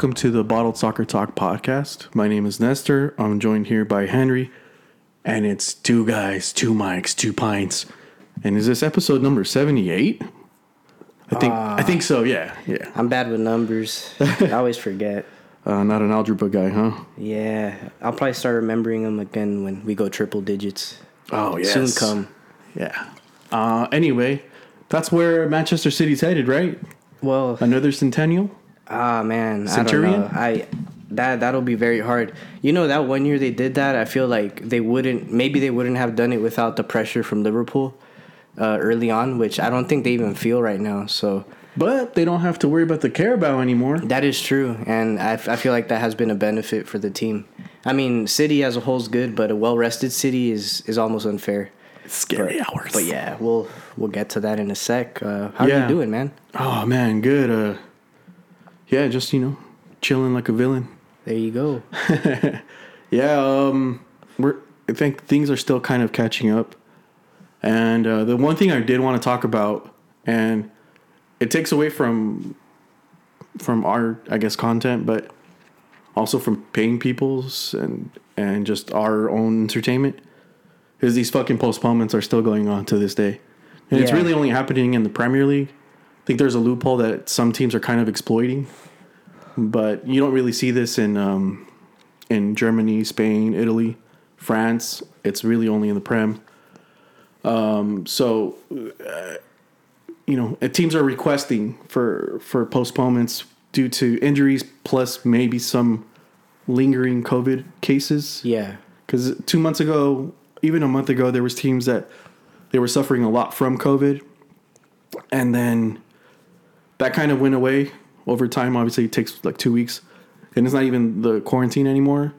welcome to the Bottled Soccer Talk podcast. My name is Nestor. I'm joined here by Henry, and it's two guys, two mics, two pints. And is this episode number 78? I think I think so. Yeah, yeah. I'm bad with numbers. I always forget. Uh, not an algebra guy, huh? Yeah, I'll probably start remembering them again when we go triple digits. Oh yes. Soon come. Yeah. Uh, anyway, that's where Manchester City's headed, right? Well, Another centennial. Ah man, Centurion? I don't know. I that that'll be very hard. You know that one year they did that, I feel like they wouldn't. Maybe they wouldn't have done it without the pressure from Liverpool uh, early on, which I don't think they even feel right now. So But they don't have to worry about the Carabao anymore. that is true, and I, I feel like that has been a benefit for the team. I mean, City as a whole is good, but a well rested City is is almost unfair. Scary hours. But yeah, we'll we'll get to that in a sec. Uh, how Yeah. are you doing, man? Oh man, good. Uh, yeah, just you know, chilling like a villain. There you go. Yeah, um, we're. I think things are still kind of catching up, and uh, the one thing I did want to talk about, and it takes away from from our, I guess, content, but also from paying people's and and just our own entertainment, is these fucking postponements are still going on to this day, and it's really only happening in the Premier League. I think there's a loophole that some teams are kind of exploiting, but you don't really see this in um, in Germany, Spain, Italy, France. It's really only in the Prem. Um, so, uh, you know, uh, teams are requesting for for postponements due to injuries plus maybe some lingering COVID cases. Yeah, Because two months ago, even a month ago, there was teams that they were suffering a lot from COVID, and then that kind of went away over time. Obviously, it takes like two weeks, and it's not even the quarantine anymore.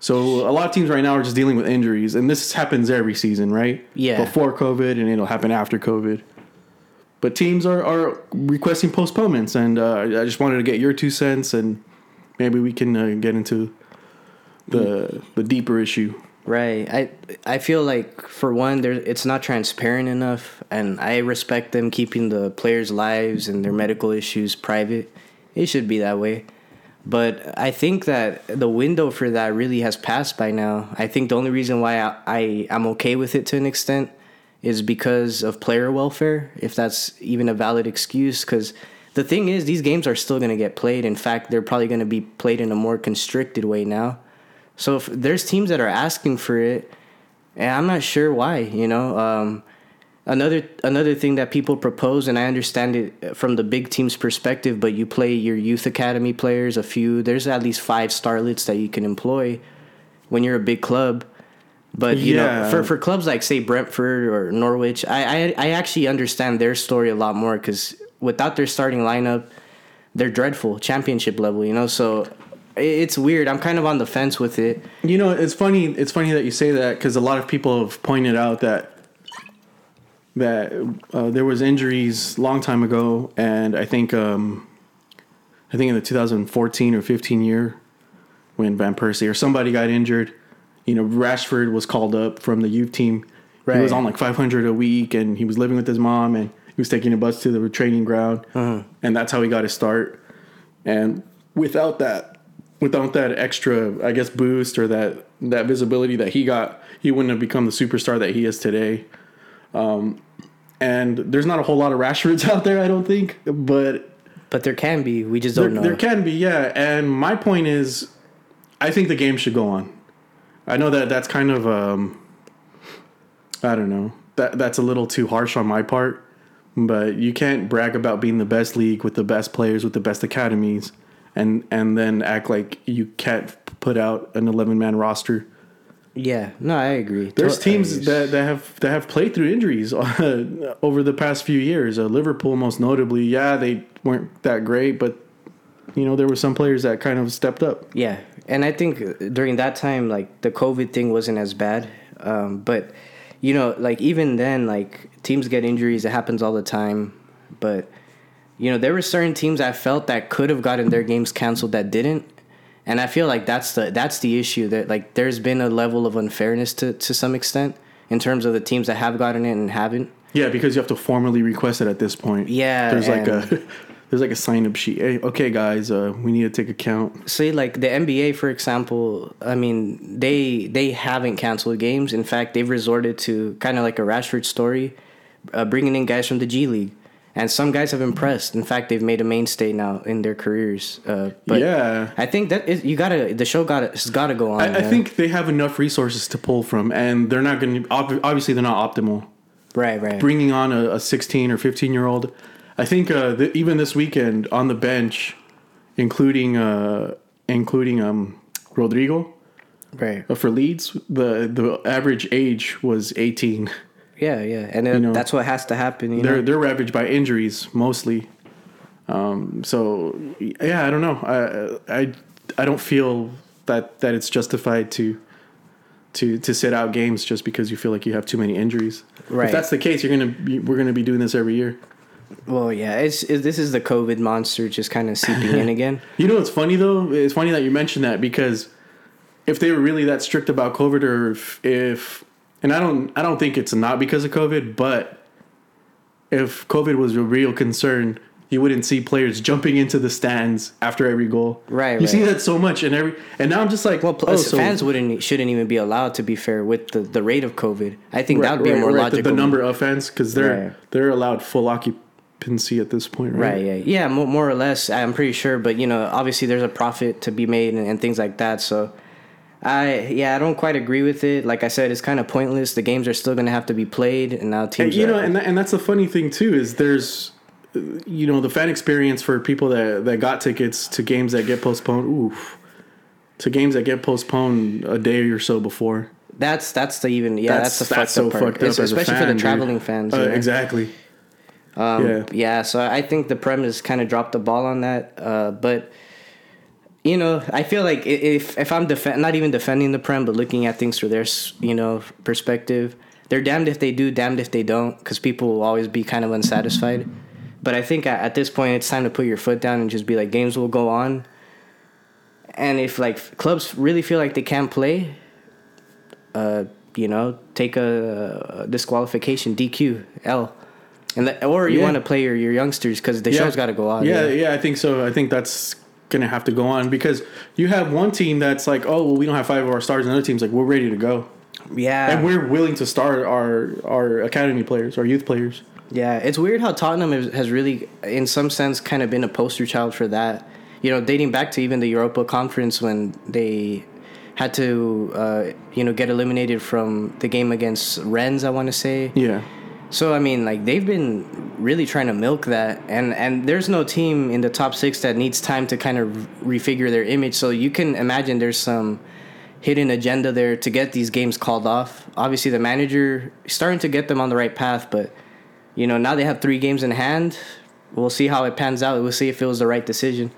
So a lot of teams right now are just dealing with injuries, and this happens every season, right? Yeah. Before COVID, and it'll happen after COVID. But teams are, are requesting postponements, and uh, I just wanted to get your two cents, and maybe we can uh, get into the the deeper issue. Right. I I feel like for one, there it's not transparent enough, and I respect them keeping the players' lives and their medical issues private. It should be that way. But I think that the window for that really has passed by now. I think the only reason why I, I I'm okay with it to an extent is because of player welfare, if that's even a valid excuse. Because the thing is, these games are still going to get played. In fact, they're probably going to be played in a more constricted way now. So if there's teams that are asking for it, and I'm not sure why. You know, um, another another thing that people propose, and I understand it from the big team's perspective, but you play your youth academy players, a few. There's at least five starlets that you can employ when you're a big club. But you Yeah. know, for for clubs like say Brentford or Norwich, I I, I actually understand their story a lot more because without their starting lineup, they're dreadful, championship level. You know, so it's weird. I'm kind of on the fence with it. You know, it's funny. It's funny that you say that because a lot of people have pointed out that that uh, there was injuries long time ago, and I think um, I think in the 2014 or 15 year when Van Persie or somebody got injured, you know, Rashford was called up from the youth team. He was on like 500 a week, and he was living with his mom, and he was taking a bus to the training ground, and that's how he got his start. And without that, without that extra, I guess, boost or that that visibility that he got, he wouldn't have become the superstar that he is today. Um, and there's not a whole lot of Rashfords out there, I don't think, but But there can be. We just don't know. there can be, yeah. And my point is, I think the game should go on. I know that that's kind of, um, I don't know, that that's a little too harsh on my part, but you can't brag about being the best league with the best players with the best academies, and and then act like you can't put out an 11 man roster. yeah, no, I agree. There's teams that, that have that have played through injuries uh, over the past few years. Uh, Liverpool, most notably, yeah, they weren't that great, but you know there were some players that kind of stepped up. Yeah, and I think during that time, like the COVID thing wasn't as bad. Um, but you know, like even then, like teams get injuries. It happens all the time. But you know, there were certain teams I felt that could have gotten their games canceled that didn't. And I feel like that's the that's the issue that like there's been a level of unfairness to to some extent in terms of the teams that have gotten it and haven't. Yeah, because you have to formally request it at this point. Yeah, there's like a there's like a sign up sheet. Hey, okay, guys, uh, we need to take account. See, like the NBA, for example, I mean, they they haven't canceled games. In fact, they've resorted to kind of like a Rashford story, uh, bringing in guys from the G League, and some guys have impressed. In fact, they've made a mainstay now in their careers. Uh, but Yeah. I think that is, you gotta the show got has got to go on. I, I think they have enough resources to pull from, and they're not going to. Obviously, they're not optimal. right, right, Bringing on a, a 16 or 15 year old, I think uh, th- even this weekend on the bench, including uh, including um, Rodrigo right. uh, for Leeds, the the average age was 18. Yeah, yeah, and then know, that's what has to happen. You They're know, they're ravaged by injuries mostly. Um, so yeah, I don't know. I I I don't feel that that it's justified to to to sit out games just because you feel like you have too many injuries. Right. If that's the case, you're gonna be, we're gonna be doing this every year. well, yeah, it's it, this is the COVID monster just kind of seeping in again. You know it's funny though? It's funny that you mentioned that because if they were really that strict about COVID, or if, if and I don't I don't think it's not because of COVID, but if COVID was a real concern, you wouldn't see players jumping into the stands after every goal. Right, You right. see that so much, and every and now I'm just like, Well, oh, plus so- fans wouldn't shouldn't even be allowed to be fair with the, the rate of COVID. I think that would be right, more right, the- logical. The, number of fans because they're Right. they're allowed full occupancy at this point, right? Right, yeah, yeah, more, more or less. I'm pretty sure, but you know, obviously there's a profit to be made and, and things like that. So, I yeah, I don't quite agree with it. Like I said, it's kind of pointless. The games are still going to have to be played, and now teams. And, you are, know, and that, and that's the funny thing too is there's, you know, the fan experience for people that that got tickets to games that get postponed. Oof, to games that get postponed a day or so before. that's that's the even yeah that's, the fucked up part, as a especially for fan, the dude. traveling fans. Uh, yeah. Exactly. Um, Yeah. yeah. so I think the Prem has kind of dropped the ball on that. Uh, but you know, I feel like if if I'm def- not even defending the Prem, but looking at things through their you know perspective, they're damned if they do, damned if they don't, because people will always be kind of unsatisfied. But I think at, this point, it's time to put your foot down and just be like, games will go on. And if like clubs really feel like they can't play, uh, you know, take a, a disqualification, DQ, L. And the, or you Yeah. want to play your, your youngsters because the show's got to go on. Yeah, yeah, I think so. I think that's gonna have to go on because you have one team that's like, oh, well, we don't have five of our stars, and another team's like, we're ready to go, yeah, and we're willing to start our our academy players, our youth players. yeah. It's weird how Tottenham has, has really, in some sense, kind of been a poster child for that. You know, dating back to even the Europa Conference when they had to, uh, you know, get eliminated from the game against Rennes. I want to say. Yeah. So I mean, like they've been really trying to milk that, and and there's no team in the top six that needs time to kind of refigure their image. So you can imagine there's some hidden agenda there to get these games called off. Obviously, the manager is starting to get them on the right path, but you know now they have three games in hand. We'll see how it pans out. We'll see if it was the right decision.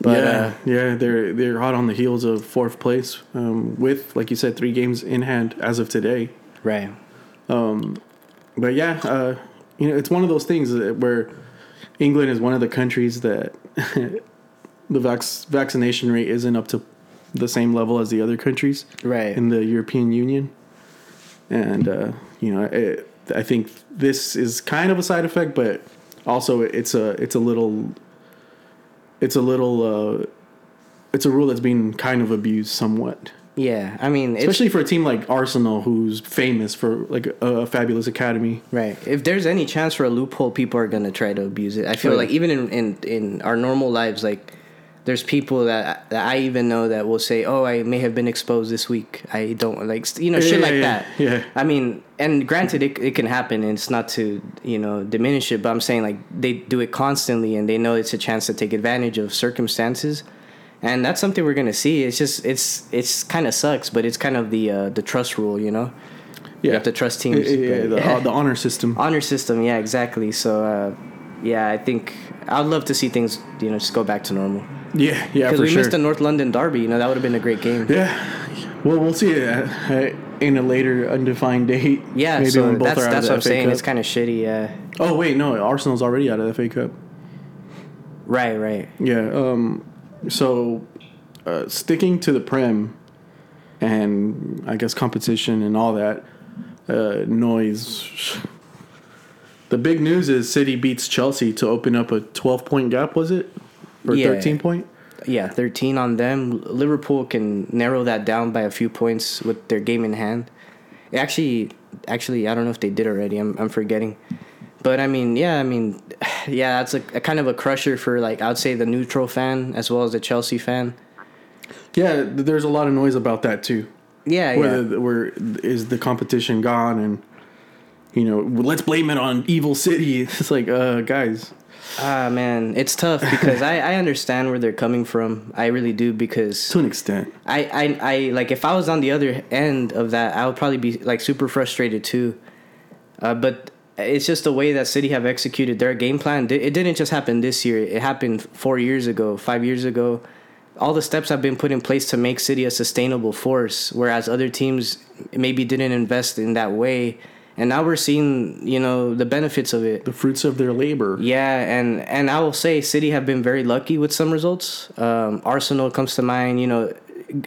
But yeah, uh, yeah, they're they're hot on the heels of fourth place um, with, like you said, three games in hand as of today. right, But yeah, uh, you know, it's one of those things where England is one of the countries that the vac- vaccination rate isn't up to the same level as the other countries right. in the European Union, and uh, you know, it, I think this is kind of a side effect, but also it's a it's a little it's a little uh, it's a rule that's being kind of abused somewhat. Yeah, I mean, Especially for a team like Arsenal, who's famous for like a, a fabulous academy. Right. If there's any chance for a loophole, people are gonna try to abuse it. I feel Right. like even in, in, in our normal lives, like there's people that that I even know that will say, "Oh, I may have been exposed this week. I don't like you know shit Yeah, like yeah, that." yeah. I mean, and granted, it it can happen, and it's not to you know diminish it, but I'm saying like they do it constantly, and they know it's a chance to take advantage of circumstances. And that's something we're gonna see. It's just it's it's kind of sucks, but it's kind of the uh, the trust rule, you know. Yeah, have to trust teams, Yeah, yeah, but- the, uh, the honor system. honor system yeah exactly so uh yeah i think i'd love to see things you know just go back to normal Yeah, yeah, because we sure. missed the north london derby you know that would have been a great game yeah, well, we'll see it uh, in a later undefined date. yeah maybe so when both that's are out that's of what i'm FA saying Cup. it's kind of shitty yeah Oh wait, no, Arsenal's already out of the FA Cup. right right Yeah. Um. So, uh, sticking to the Prem, and I guess competition and all that uh, noise. The big news is City beats Chelsea to open up a 12 point gap, was it? Or Yeah. 13 point? Yeah, 13 on them. Liverpool can narrow that down by a few points with their game in hand. Actually, actually, I don't know if they did already. I'm, I'm forgetting. But I mean, yeah, I mean, yeah, that's a, a kind of a crusher for like I would say the neutral fan as well as the Chelsea fan. Yeah, there's a lot of noise about that too. Yeah, Where, yeah. where is the competition gone and, you know, let's blame it on Evil City. It's like, uh, guys. Ah man, it's tough because I, I understand where they're coming from. I really do because To an extent. I, I, I like if I was on the other end of that, I would probably be like super frustrated too. Uh, but it's just the way that City have executed their game plan. It didn't just happen this year. It happened four years ago, five years ago. All the steps have been put in place to make City a sustainable force, whereas other teams maybe didn't invest in that way. And now we're seeing, you know, the benefits of it. The fruits of their labor. Yeah, and and I will say City have been very lucky with some results. Um, Arsenal comes to mind. You know,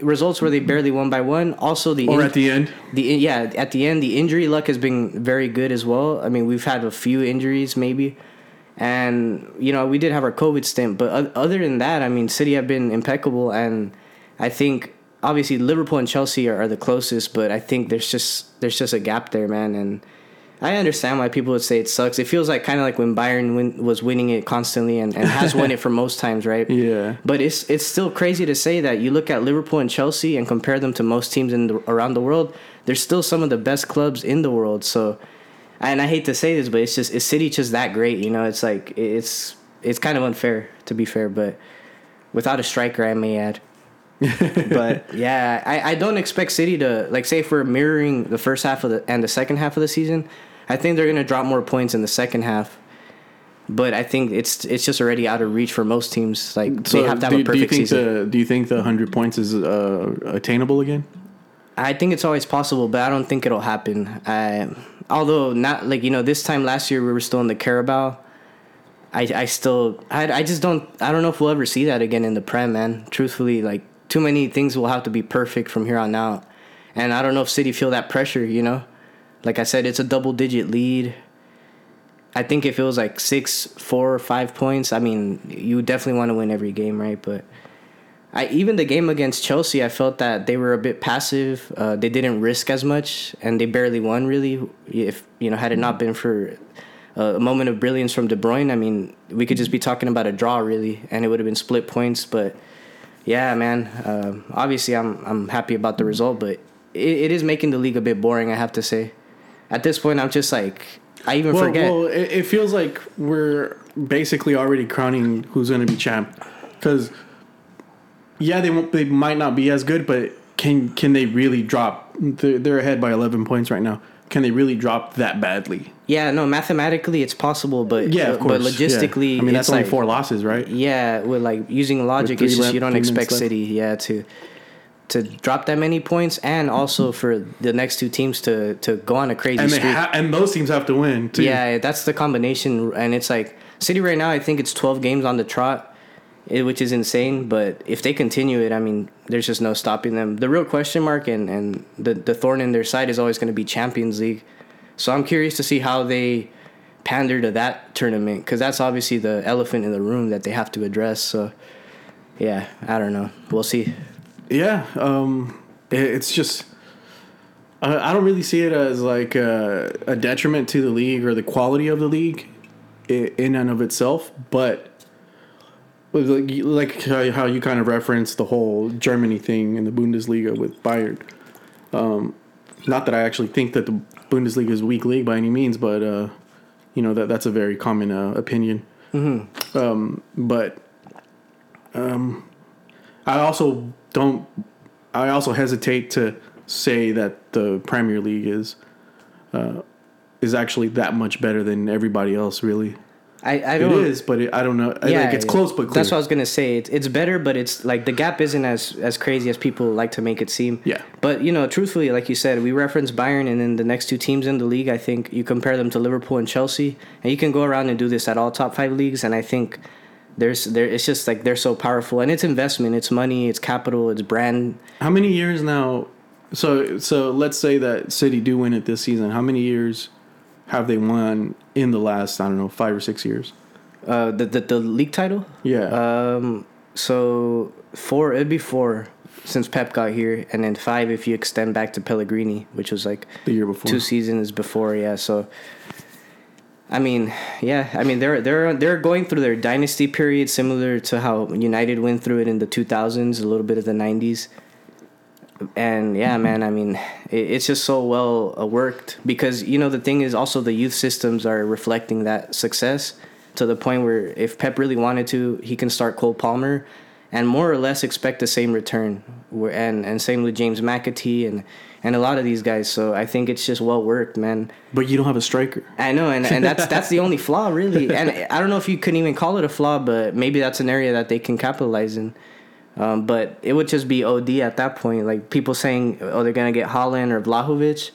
results where they mm-hmm. barely won by one. Also the Or in- at the end. the yeah at the end the injury luck has been very good as well. I mean we've had a few injuries maybe, and you know we did have our COVID stint, but other than that, I mean City have been impeccable, and I think obviously Liverpool and Chelsea are, are the closest, but I think there's just there's just a gap there, man, and. I understand why people would say it sucks. It feels like kind of like when Bayern win, was winning it constantly and, and has won it for most times, right? Yeah. But it's it's still crazy to say that you look at Liverpool and Chelsea and compare them to most teams in the, around the world. They're still some of the best clubs in the world. So, and I hate to say this, but it's just is City just that great? You know, it's like it's it's kind of unfair to be fair, but without a striker, I may add. but yeah, I, I don't expect City to like say if we're mirroring the first half of the and the second half of the season, I think they're gonna drop more points in the second half. But I think it's it's just already out of reach for most teams. Like they have to have do, a do you perfect think season. the do you think the hundred points is uh, attainable again? I think it's always possible, but I don't think it'll happen. I, although not like you know, this time last year we were still in the Carabao. I I still I I just don't I don't know if we'll ever see that again in the Prem, man. Truthfully, like too many things will have to be perfect from here on out, and I don't know if City feel that pressure. You know, like I said, it's a double digit lead. I think if it was like six, four, or five points, I mean, you definitely want to win every game, right? But I even the game against Chelsea, I felt that they were a bit passive. Uh, they didn't risk as much, and they barely won. Really, if you know, had it not been for uh, a moment of brilliance from De Bruyne, I mean, we could just be talking about a draw, really, and it would have been split points. But yeah, man, um, obviously, I'm I'm happy about the result, but it, it is making the league a bit boring. I have to say. At this point, I'm just like I even Well, forget. well it, it feels like we're basically already crowning who's going to be champ. Because yeah, they won't. They might not be as good, but can can they really drop? They're, they're ahead by eleven points right now. Can they really drop that badly? yeah, no, mathematically it's possible, but Yeah, of uh, course. but logistically, yeah. I mean that's only like- four losses, right? Yeah, with like using logic, it's just left- you don't expect. City, yeah, to to drop that many points, and also for the next two teams to to go on a crazy And streak. ha- and those teams have to win too. yeah, that's the combination, and it's like City right now. I think it's twelve games on the trot, eh, which is insane. But if they continue it, I mean, there's just no stopping them. The real question mark and and the the thorn in their side is always going to be Champions League. So I'm curious to see how they pander to that tournament because that's obviously the elephant in the room that they have to address. So yeah, I don't know. We'll see. Yeah, um, it, it's just I, I don't really see it as like a, a detriment to the league or the quality of the league in and of itself, but like, like how you kind of referenced the whole Germany thing in the Bundesliga with Bayern. Um, not that I actually think that the Bundesliga is a weak league by any means, but uh, you know that that's a very common uh, opinion. Um, but um, I also don't. I also hesitate to say that the Premier League is uh, is actually that much better than everybody else. Really, I I it don't. is, but it, I don't know. Yeah, like it's close, but clear. that's what I was gonna say. It's it's better, but it's like the gap isn't as as crazy as people like to make it seem. Yeah. But you know, truthfully, like you said, we reference Bayern, and then the next two teams in the league. I think you compare them to Liverpool and Chelsea, and you can go around and do this at all top five leagues. And I think there's there it's just like they're so powerful, and it's investment, it's money, it's capital, it's brand. How many years now? So so let's say that City do win it this season. How many years have they won in the last I don't know five or six years? Uh, the, the the league title. Yeah. Um. So four. It'd be four since Pep got here, and then five if you extend back to Pellegrini, which was like the year before. two seasons before. Yeah. So. I mean, yeah. I mean, they're they're they're going through their dynasty period, similar to how United went through it in the two thousands, a little bit of the nineties. And yeah, man. I mean, it, it's just so well uh, worked because you know the thing is also the youth systems are reflecting that success to the point where if Pep really wanted to, he can start Cole Palmer and more or less expect the same return. And and same with James McAtee and and a lot of these guys. So I think it's just well worked, man. but you don't have a striker. I know, and, and that's that's the only flaw really. And I don't know if you couldn't even call it a flaw, but maybe that's an area that they can capitalize in. Um, but it would just be OD at that point. Like people saying, oh, they're gonna get Haaland or Vlahovic.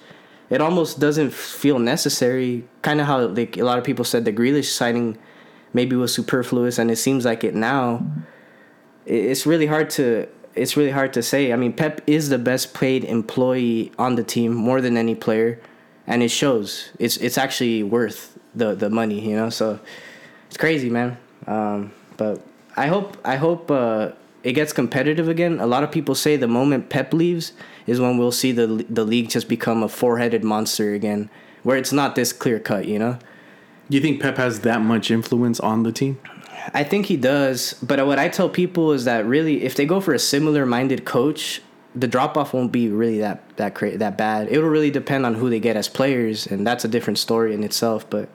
It almost doesn't feel necessary. Kind of how like a lot of people said the Grealish signing maybe was superfluous, and it seems like it now. It's really hard to it's really hard to say. I mean, Pep is the best paid employee on the team more than any player, and it shows. It's it's actually worth the the money, you know. So it's crazy, man. Um, but I hope I hope uh, it gets competitive again. A lot of people say the moment Pep leaves is when we'll see the the league just become a four headed monster again, where it's not this clear cut, you know. Do you think Pep has that much influence on the team? I think he does, but what I tell people is that really, if they go for a similar-minded coach, the drop-off won't be really that that cra- that bad. It'll really depend on who they get as players, and that's a different story in itself. But,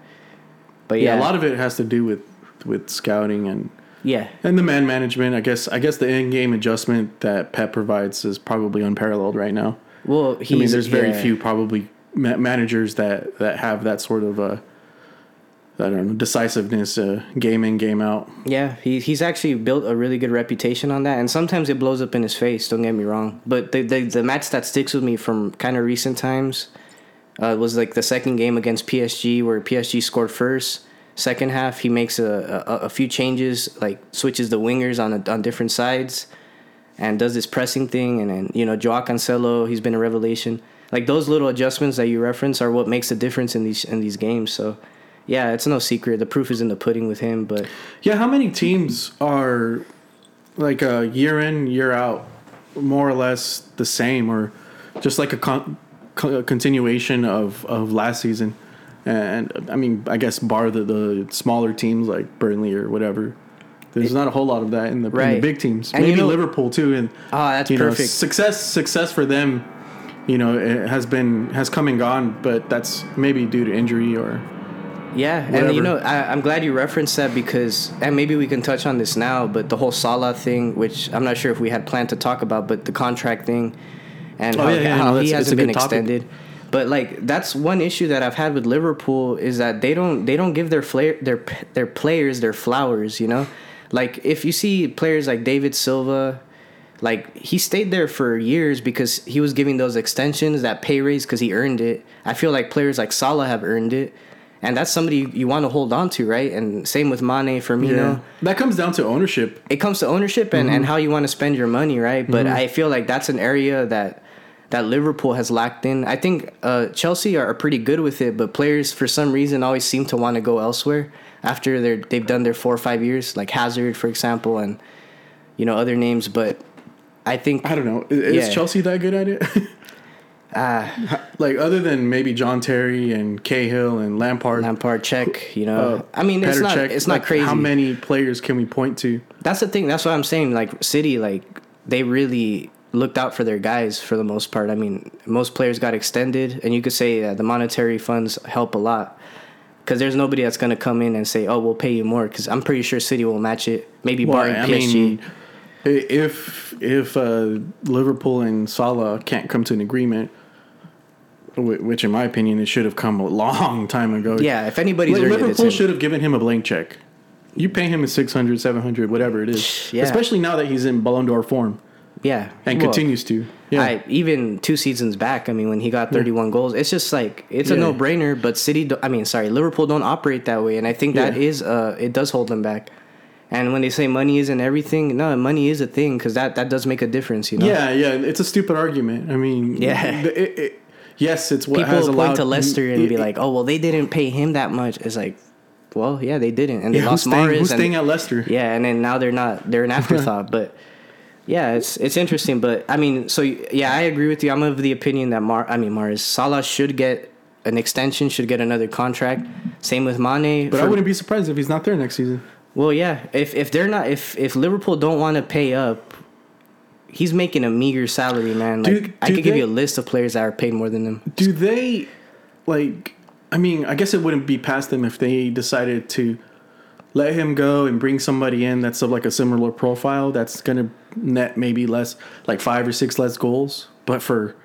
but yeah, Yeah, a lot of it has to do with with scouting and yeah, and the man management. I guess I guess the in game adjustment that Pep provides is probably unparalleled right now. well, I mean, there's very yeah. few probably managers that that have that sort of uh, I don't know decisiveness, uh, game in game out. Yeah, he he's actually built a really good reputation on that, and sometimes it blows up in his face. Don't get me wrong, but the the, the match that sticks with me from kind of recent times uh, was like the second game against PSG, where PSG scored first. Second half, he makes a, a, a few changes, like switches the wingers on a, on different sides, and does this pressing thing. And then you know, Joao Cancelo, he's been a revelation. Like those little adjustments that you reference are what makes a difference in these in these games. So. Yeah, it's no secret. The proof is in the pudding with him, but Yeah, how many teams are like a year in year out, more or less the same, or just like a, con- co- continuation of of last season? And I mean, I guess bar the, the smaller teams like Burnley or whatever. There's not a whole lot of that in the, in the big teams. And Maybe you know- Liverpool too, and Ah, that's you know, perfect. success success for them. You know, it has been has come and gone, but that's maybe due to injury or Yeah, and you know, I, I'm glad you referenced that because, and maybe we can touch on this now, but the whole Salah thing, which I'm not sure if we had planned to talk about, but the contract thing, and Oh, how, yeah, yeah, how no, he that's- it's a hasn't been good topic. extended. But like that's one issue that I've had with Liverpool is that they don't they don't give their flair their their players their flowers. You know, like if you see players like David Silva, like he stayed there for years because he was giving those extensions that pay raise because he earned it. I feel like players like Salah have earned it, and that's somebody you, you want to hold on to, right? And same with Mane, Firmino. that comes down to ownership. It comes to ownership and, Mm-hmm. and how you want to spend your money, right? But I feel like that's an area that that Liverpool has lacked in. I think uh, Chelsea are, are pretty good with it, but players for some reason always seem to want to go elsewhere after they're they've done their four or five years, like Hazard, for example, and you know other names. But I think I don't know. Is Yeah. Chelsea that good at it? Ah. like other than maybe John Terry and Cahill and Lampard. Lampard, check. You know, uh, I mean, it's Petr not Cech, it's not like, crazy. How many players can we point to? That's the thing. That's what I'm saying. Like City, like they really looked out for their guys for the most part. I mean, most players got extended, and you could say uh, the monetary funds help a lot because there's nobody that's gonna come in and say, "Oh, we'll pay you more." Because I'm pretty sure City will match it. Maybe Well, barring I PSG. mean, if if uh, Liverpool and Salah can't come to an agreement, which in my opinion it should have come a long time ago. yeah, if anybody's it, Liverpool should have given him a blank check. You pay him a 600, 700, whatever it is. Yeah. Especially now that he's in Ballon d'Or form yeah, and Well, continues to. Yeah. I, even two seasons back, I mean, when he got 31 goals, it's just like it's a no-brainer. But City, I mean, sorry, Liverpool don't operate that way, and I think that Yeah. is uh, it does hold them back. And when they say money isn't everything, no, money is a thing because that that does make a difference, you know. Yeah, yeah, it's a stupid argument. I mean, Yeah. it, it, yes, it's what People has will allowed point to Leicester and it- be like, "Oh, well, they didn't pay him that much." It's like, well, yeah, they didn't, and they yeah, who's lost staying, who's and- staying at Leicester? yeah, and then now they're not. They're an afterthought. but yeah, it's it's interesting. But I mean, so yeah, I agree with you. I'm of the opinion that Mar. I mean, Maris Salah should get an extension, should get another contract. Same with Mane. But I wouldn't be surprised if he's not there next season. well, yeah. If if they're not, if if Liverpool don't want to pay up, he's making a meager salary, man. Like Do- I do could give you a list of players that are paid more than him. Do they like? I mean, I guess it wouldn't be past them if they decided to let him go and bring somebody in that's of like a similar profile that's gonna net maybe less, like five or six less goals, but for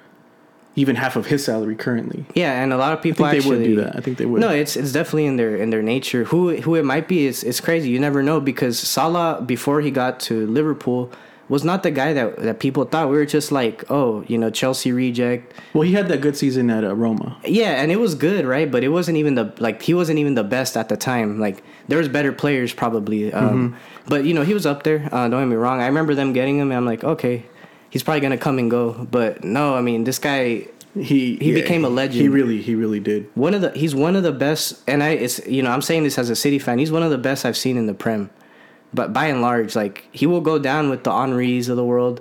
even half of his salary currently. Yeah, and a lot of I people think they actually would do that. I think they would. No, it's it's definitely in their in their nature. Who who it might be is it's crazy. You never know because Salah before he got to Liverpool was not the guy that that people thought. We were just like, oh, you know, Chelsea reject. well, he had that good season at uh, Roma. Yeah, and it was good, right? But it wasn't even the like he wasn't even the best at the time. Like there was better players probably. Um, Mm-hmm. But you know he was up there. Uh, don't get me wrong. I remember them getting him. and I'm like, okay, he's probably gonna come and go. But no, I mean this guy He He became a legend. He really, he really did. one of the he's one of the best and i it's you know i'm saying this as a city fan he's one of the best i've seen in the prem but by and large like he will go down with the henrys of the world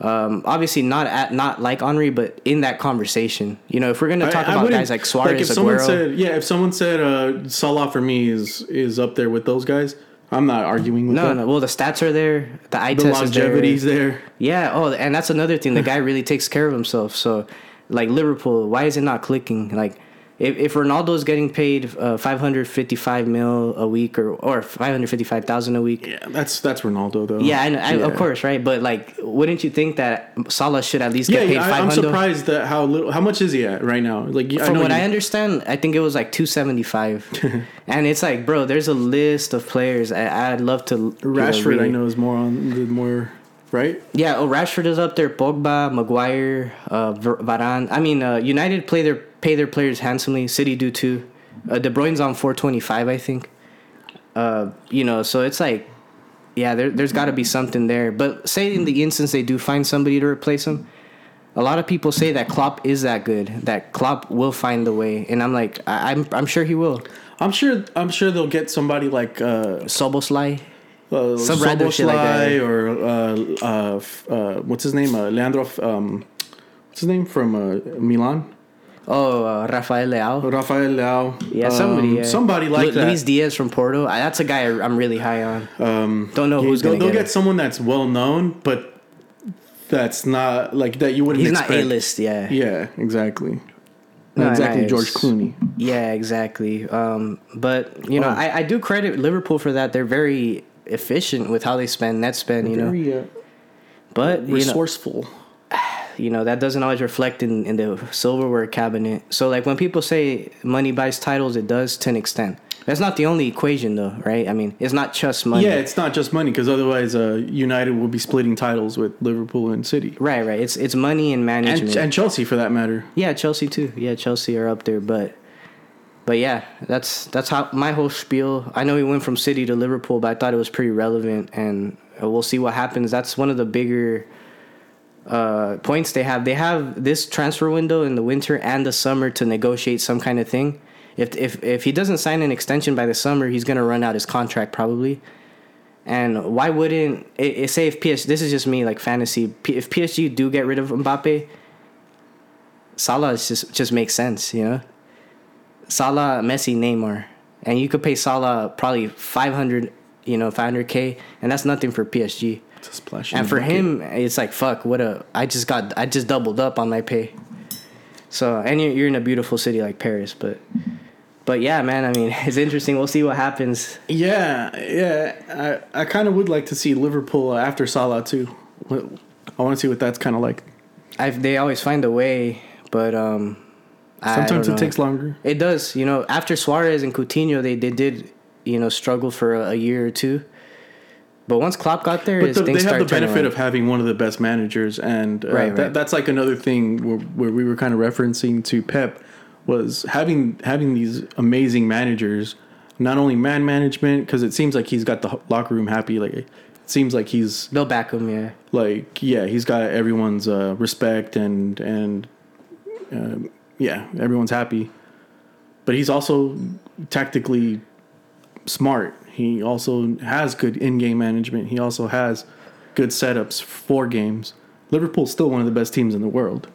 um, obviously not at not like henry but in that conversation you know if we're gonna talk I- I about guys like suarez if someone said, yeah, if someone said uh, Salah for me is is up there with those guys, I'm not arguing with no that. no well the stats are there the eye The test is there. longevity's there. Yeah. Oh, and that's another thing. The guy really takes care of himself. So, like Liverpool, why is it not clicking? Like, if if Ronaldo's getting paid uh, five hundred fifty five mil a week or or five hundred fifty five thousand a week. Yeah, that's that's Ronaldo though. Yeah, I, know, I, Yeah. of course, right? But like, wouldn't you think that Salah should at least Yeah, get paid yeah I, five I'm surprised that how little. How much is he at right now? Like I From know what you- I understand, I think it was like two seventy five, and it's like, bro, there's a list of players. I, I'd love to. you know, Rashford, I know is more on the more right. Yeah, oh, Rashford is up there. Pogba, Maguire, uh, Varane. I mean, uh, United play their pay their players handsomely. City do too. Uh, De Bruyne's on four twenty five, I think. Uh, you know, so it's like, yeah, there, there's got to be something there. But say in the instance they do find somebody to replace him, a lot of people say that Klopp is that good. That Klopp will find the way, and I'm like, I, I'm I'm sure he will. I'm sure. I'm sure they'll get somebody like uh, Szoboszlai. Uh Some random shit like that. Or uh, uh, uh, what's his name? Uh, Leandro. Um, what's his name from uh, Milan? Oh, uh, Rafael Leao. Rafael Leao. Yeah, Um, somebody. Yeah. Somebody like Lu- that. Luis Diaz from Porto. That's a guy I'm really high on. Um, Don't know yeah, who's they'll, gonna they'll get get someone that's well known, but that's not like that. You wouldn't. He's not. A list, yeah. Yeah, exactly. No, Not exactly nice. George Clooney. Yeah, exactly. Um, but you know, Oh. I, I do credit Liverpool for that. They're very efficient with how they spend net spend. You know, uh, but you know, resourceful. you know that doesn't always reflect in, in the silverware cabinet. So like when people say money buys titles, it does to an extent. That's not the only equation though, right? I mean, it's not just money. Yeah, it's not just money because otherwise, uh, United will be splitting titles with Liverpool and City Right, right. It's it's money and and, management. and Chelsea for that matter. Yeah, Chelsea too. Yeah, Chelsea are up there, but but yeah, that's that's how my whole spiel. I know he went from City to Liverpool, but I thought it was pretty relevant, and uh, we'll see what happens. That's one of the bigger uh, points they have. They have this transfer window in the winter and the summer to negotiate some kind of thing. If if if he doesn't sign an extension by the summer, he's gonna run out his contract probably. And why wouldn't it, it say if PSG? This is just me, like fantasy. If PSG do get rid of Mbappe, Salah just just makes sense, you know. Salah, Messi, Neymar, and you could pay Salah probably five hundred, you know, five hundred k, and that's nothing for PSG. It's a splash. And for him, it's like fuck. What a! I just got. I just doubled up on my pay. So and you're, you're in a beautiful city like Paris, but but yeah, man. I mean, it's interesting. We'll see what happens. yeah, yeah, I I kind of would like to see Liverpool after Salah too. I want to see what that's kind of like. I they always find a way, but um, Sometimes it know. takes longer. It does. You know, after Suarez and Coutinho, they, they did, you know, struggle for a, a year or two. But once Klopp got there, But the, they have the benefit around. of having one of the best managers, and uh, Right, That, that's like another thing where, where we were kind of referencing to Pep was having having these amazing managers. Not only man management, because it seems like he's got the locker room happy. Like it seems like he's They'll back him, yeah. like yeah, he's got everyone's uh, respect and and uh, yeah, everyone's happy. But he's also tactically smart. He also has good in-game management. He also has good setups for games. Liverpool's still one of the best teams in the world.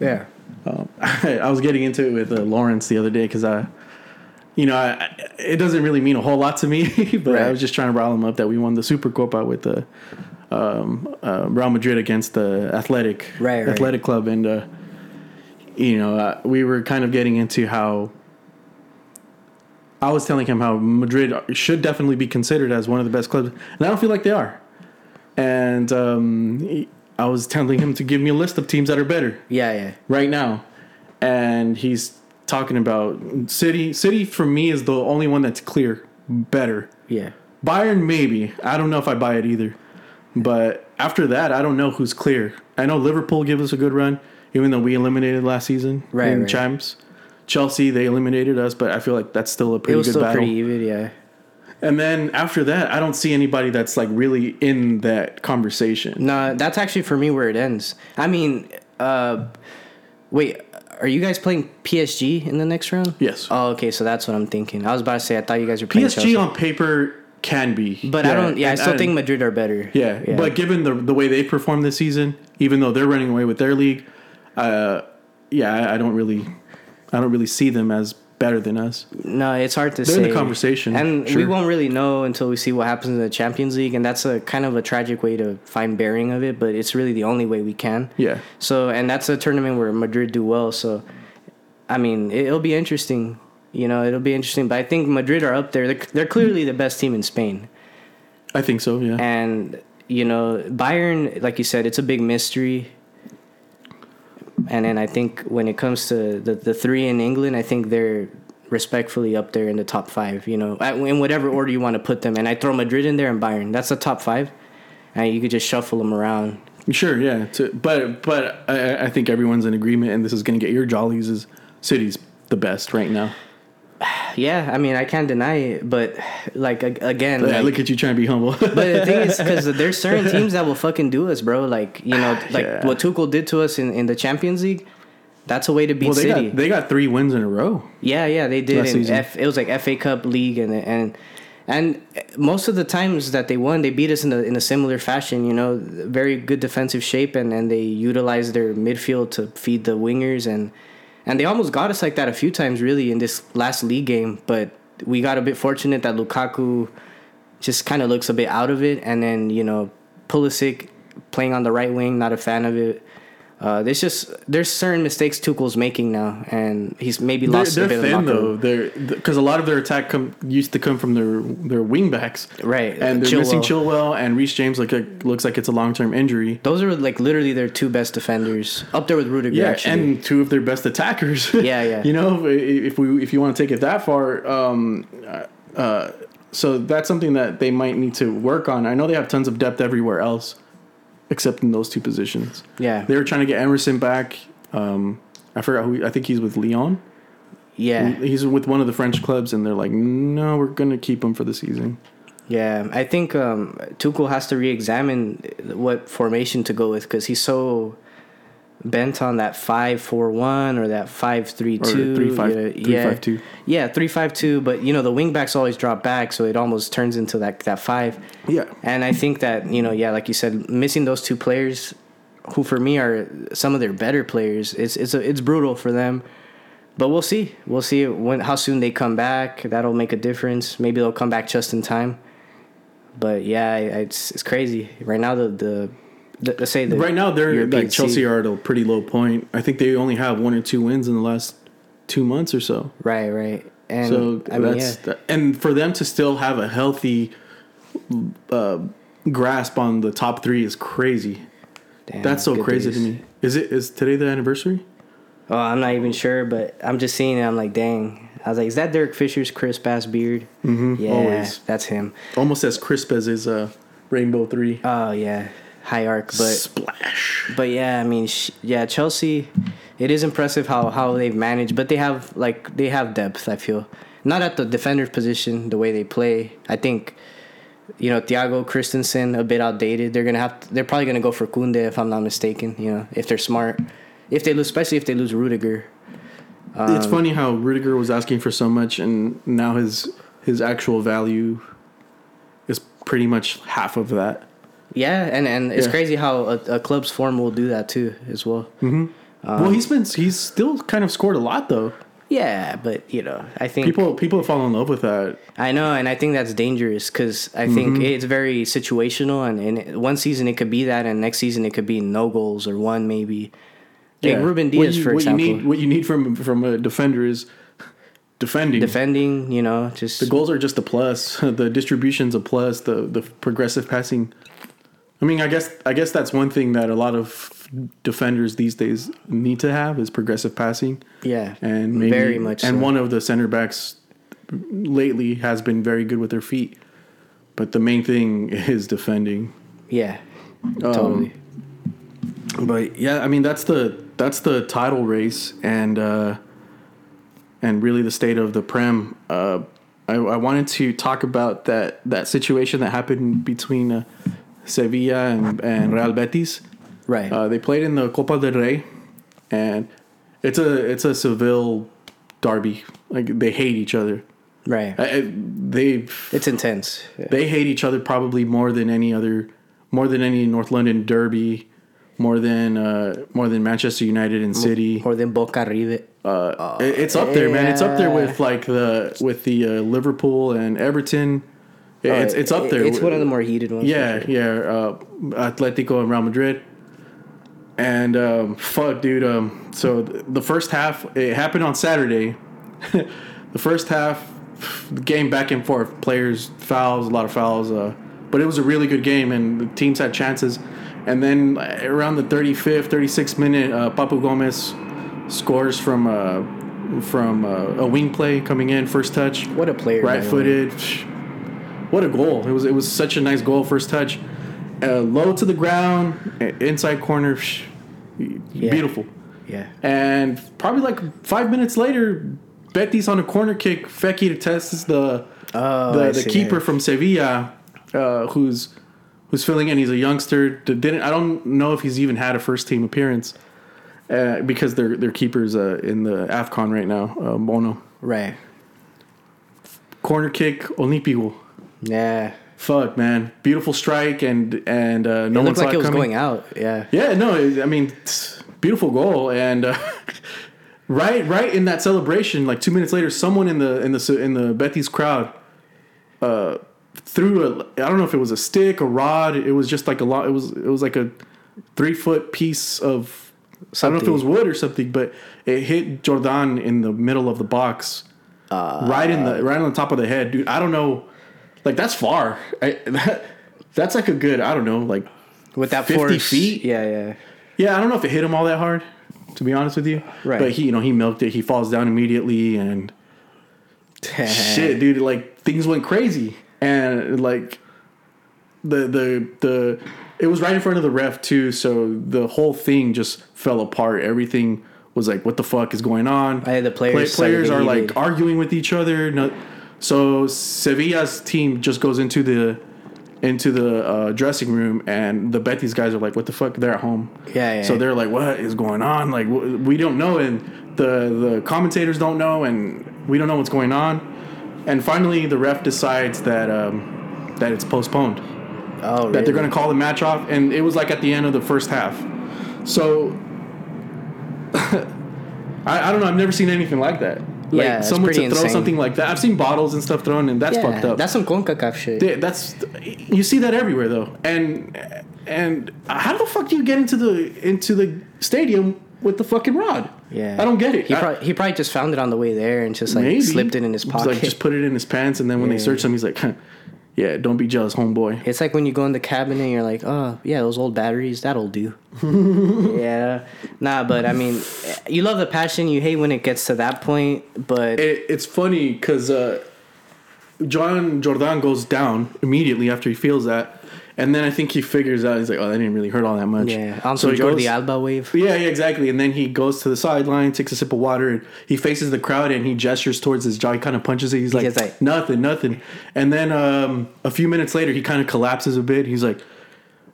Yeah. Um, I, was getting into it with uh, Lawrence the other day because I, you know, I, it doesn't really mean a whole lot to me, but right. I was just trying to rile him up that we won the Super Copa with the um, uh, Real Madrid against the Athletic right, Athletic right. Club, and uh, you know, uh, we were kind of getting into how. I was telling him how Madrid should definitely be considered as one of the best clubs, and I don't feel like they are. And um, I was telling him to give me a list of teams that are better. Yeah, yeah. Right now, and he's talking about City. City for me is the only one that's clear better. Yeah. Bayern maybe. I don't know if I buy it either. But after that, I don't know who's clear. I know Liverpool gave us a good run, even though we eliminated last season right, in right. champs. Chelsea they eliminated us, but I feel like that's still a pretty it was good still battle. pretty even, yeah. And then after that, I don't see anybody that's like really in that conversation. No, that's actually for me where it ends. I mean, uh, wait, are you guys playing PSG in the next round? Yes. Oh, okay, so that's what I'm thinking. I was about to say I thought you guys were playing PSG Chelsea. on paper can be, but I don't. Yeah, I still and- think Madrid are better. Yeah, but given the the way they performed this season, even though they're running away with their league, uh, yeah, I, I don't really, I don't really see them as better than us. no, it's hard to They're say. in the conversation, and we won't really know until we see what happens in the Champions League, and that's a kind of a tragic way to find bearing of it. But it's really the only way we can. Yeah, So, and that's a tournament where Madrid do well. So, I mean, it, it'll be interesting. You know, it'll be interesting. But I think Madrid are up there. They're, they're clearly the best team in Spain. I think so. Yeah, And, you know, Bayern, like you said, it's a big mystery. And then I think when it comes to the, the three in England, I think they're respectfully up there in the top five, you know, in whatever order you want to put them. And I throw Madrid in there and Bayern. That's the top five. And you could just shuffle them around. sure. Yeah, to, but but I, I think everyone's in agreement, and this is going to get your jollies. Is City's the best right now? Yeah, I mean, I can't deny it, but like again, Yeah, like- look at you trying to be humble. but the thing is, because there's certain teams that will fucking do us, bro. Like you know, like Yeah. what Tuchel did to us in, in the Champions League. That's a way to beat well, they City. got they got three wins in a row. yeah, yeah, they did. In. F, it was like FA Cup League, and and and most of the times that they won, they beat us in a in a similar fashion. You know, very good defensive shape, and and they utilized their midfield to feed the wingers, and and they almost got us like that a few times, really, in this last league game. But we got a bit fortunate that Lukaku just kind of looks a bit out of it, and then you know Pulisic playing on the right wing, not a fan of it. Uh, there's just there's certain mistakes Tuchel's making now, and he's maybe They're, lost they're a bit of the thin locker though. They're because a lot of their attack come used to come from their their wing backs, Right, And they're Chilwell. missing Chilwell and Reece James. Like it looks like it's a long term injury. Those are like literally their two best defenders, up there with Rudiger. Yeah, actually. and two of their best attackers. Yeah, yeah. you know, if we if you want to take it that far, um, uh, so that's something that they might need to work on. I know they have tons of depth everywhere else, except in those two positions. yeah, They were trying to get Emerson back. Um, I forgot who. I think he's with Lyon. yeah, He's with one of the French clubs, and they're like, no, we're gonna keep him for the season. yeah. I think um, Tuchel has to re-examine what formation to go with because he's so bent on that five four one or that five three Or two. three five yeah, three yeah. five two. Yeah, three five two. But you know the wing backs always drop back, so it almost turns into that that five. Yeah. And I think that you know, yeah, like you said, missing those two players, who for me are some of their better players, it's it's a, it's brutal for them. But we'll see. We'll see when how soon they come back. That'll make a difference. Maybe they'll come back just in time. But yeah, it's it's crazy right now. The, the let's say Right now, they're European like Chelsea seed- are at a pretty low point. I think they only have one or two wins in the last two months or so. right, right. And so I mean, that's yeah, and for them to still have a healthy uh, grasp on the top three is crazy. Damn, that's so crazy to me. Is it is today the anniversary? Oh, I'm not even sure, but I'm just seeing it. I'm like, dang. I was like, is that Derek Fisher's crisp ass beard? Mm-hmm, yeah, always. that's him. Almost as crisp as his uh, Rainbow Three. Oh yeah, high arc, but Splash. but yeah, I mean, sh- yeah, Chelsea. It is impressive how how they've managed, but they have like they have depth. I feel not at the defender's position the way they play. I think. You know, Thiago Christensen a bit outdated. They're gonna have. To, they're probably gonna go for Kounde if I'm not mistaken. You know, if they're smart, if they lose, especially if they lose Rudiger. it's um, funny how Rudiger was asking for so much, and now his his actual value is pretty much half of that. Yeah, and and it's Yeah. crazy how a, a club's form will do that too as well. well, he's been he's still kind of scored a lot though. Yeah, but you know, I think People people fall in love with that. I know, and I think that's dangerous because I Mm-hmm. think it's very situational. And, and one season it could be that, and next season it could be no goals or one maybe. Like Ruben What Dias, you- for example, You need, what you need from from a defender is defending. defending. You know, just the goals are just a plus. The distribution's a plus. The the progressive passing. I mean, I guess I guess that's one thing that a lot of defenders these days need to have is progressive passing. yeah, and maybe, very much. And so. one of the center backs lately has been very good with their feet, but the main thing is defending. yeah, Um, totally. But yeah, I mean that's the that's the title race and uh, and really the state of the prem. Uh, I, I wanted to talk about that that situation that happened between uh, Sevilla and, and Real Betis. right. Uh, they played in the Copa del Rey, and it's a it's a Seville derby. Like they hate each other. right. I, they it's intense. Yeah. they hate each other probably more than any other, more than any North London derby, more than uh, more than Manchester United and City. more than Boca River. Uh, it- it's up there, man. It's up there with like the with the uh, Liverpool and Everton. It- it's it's up there. It's one of the more heated ones. Yeah, yeah. Uh, Atletico and Real Madrid. And um, fuck, dude. Um, so the first half, it happened on Saturday. the first half, the game back and forth, players fouls, a lot of fouls. Uh, but it was a really good game, and the teams had chances. And then uh, around the 35th, 36th minute, uh, Papu Gomez scores from uh, from uh, a wing play coming in, first touch What a player. right footed. What a goal! It was it was such a nice goal, first touch, uh, low to the ground, inside corner, beautiful. Yeah. And probably like five minutes later, Betis on a corner kick, Fekir tests the Oh, the, the keeper from Sevilla, uh, who's who's filling in. He's a youngster. Didn't I don't know if he's even had a first team appearance uh, because their their keepers uh, in the Afcon right now, uh, Bono. Right. Corner kick, Olympico. Yeah. Fuck, man, beautiful strike and and uh, no It one saw like it was coming. going out. Yeah. Yeah, no, I mean, beautiful goal and uh, right, right in that celebration, like two minutes later, someone in the in the in the Betis crowd uh, threw a I don't know if it was a stick, a rod. It was just like a lot. It was it was like a three foot piece of I don't know if it was wood or something, but it hit Jordan in the middle of the box, right in the right on the top of the head, dude. I don't know, like that's far. I, that, that's like a good I don't know, like With that 50 force. feet? Yeah, yeah. yeah, I don't know if it hit him all that hard, to be honest with you. Right. But he, you know, he milked it. He falls down immediately, and shit, dude, like things went crazy, and like the the the it was right in front of the ref too, so the whole thing just fell apart. Everything was like, what the fuck is going on? Aye, the players started players are like arguing with each other. No, so Sevilla's team just goes into the into the uh, dressing room, and the Betis guys are like, "What the fuck?" They're at home. Yeah, yeah. So they're like, "What is going on?" Like w- we don't know, and the the commentators don't know, and we don't know what's going on. And finally, the ref decides that um, that it's postponed. Oh, That they're going to call the match off, and it was like at the end of the first half. So I, I don't know. I've never seen anything like that. Like Yeah, someone to throw insane. something like that. I've seen bottles and stuff thrown, and that's yeah, fucked up. That's some CONCACAF shit. Yeah, that's you see that everywhere though, and and how the fuck do you get into the into the stadium with the fucking rod? Yeah. I don't get it. He, I- probably, he probably just found it on the way there and just like maybe slipped it in his pocket. Like just put it in his pants, and then when they Yeah. search him, he's like, "Yeah, don't be jealous, homeboy." It's like when you go in the cabinet and you're like, oh, yeah, those old batteries, that'll do. yeah. Nah, but I mean, you love the passion. You hate when it gets to that point, but It, it's funny because uh, John Jordan goes down immediately after he feels that, and then I think he figures out he's like, "Oh, that didn't really hurt all that much." yeah, on so some he Jordi goes- Alba wave. Yeah, yeah, exactly. And then he goes to the sideline, takes a sip of water, and he faces the crowd and he gestures towards his jaw. He kind of punches it. He's like, like- nothing, nothing. And then um, a few minutes later, he kind of collapses a bit. He's like,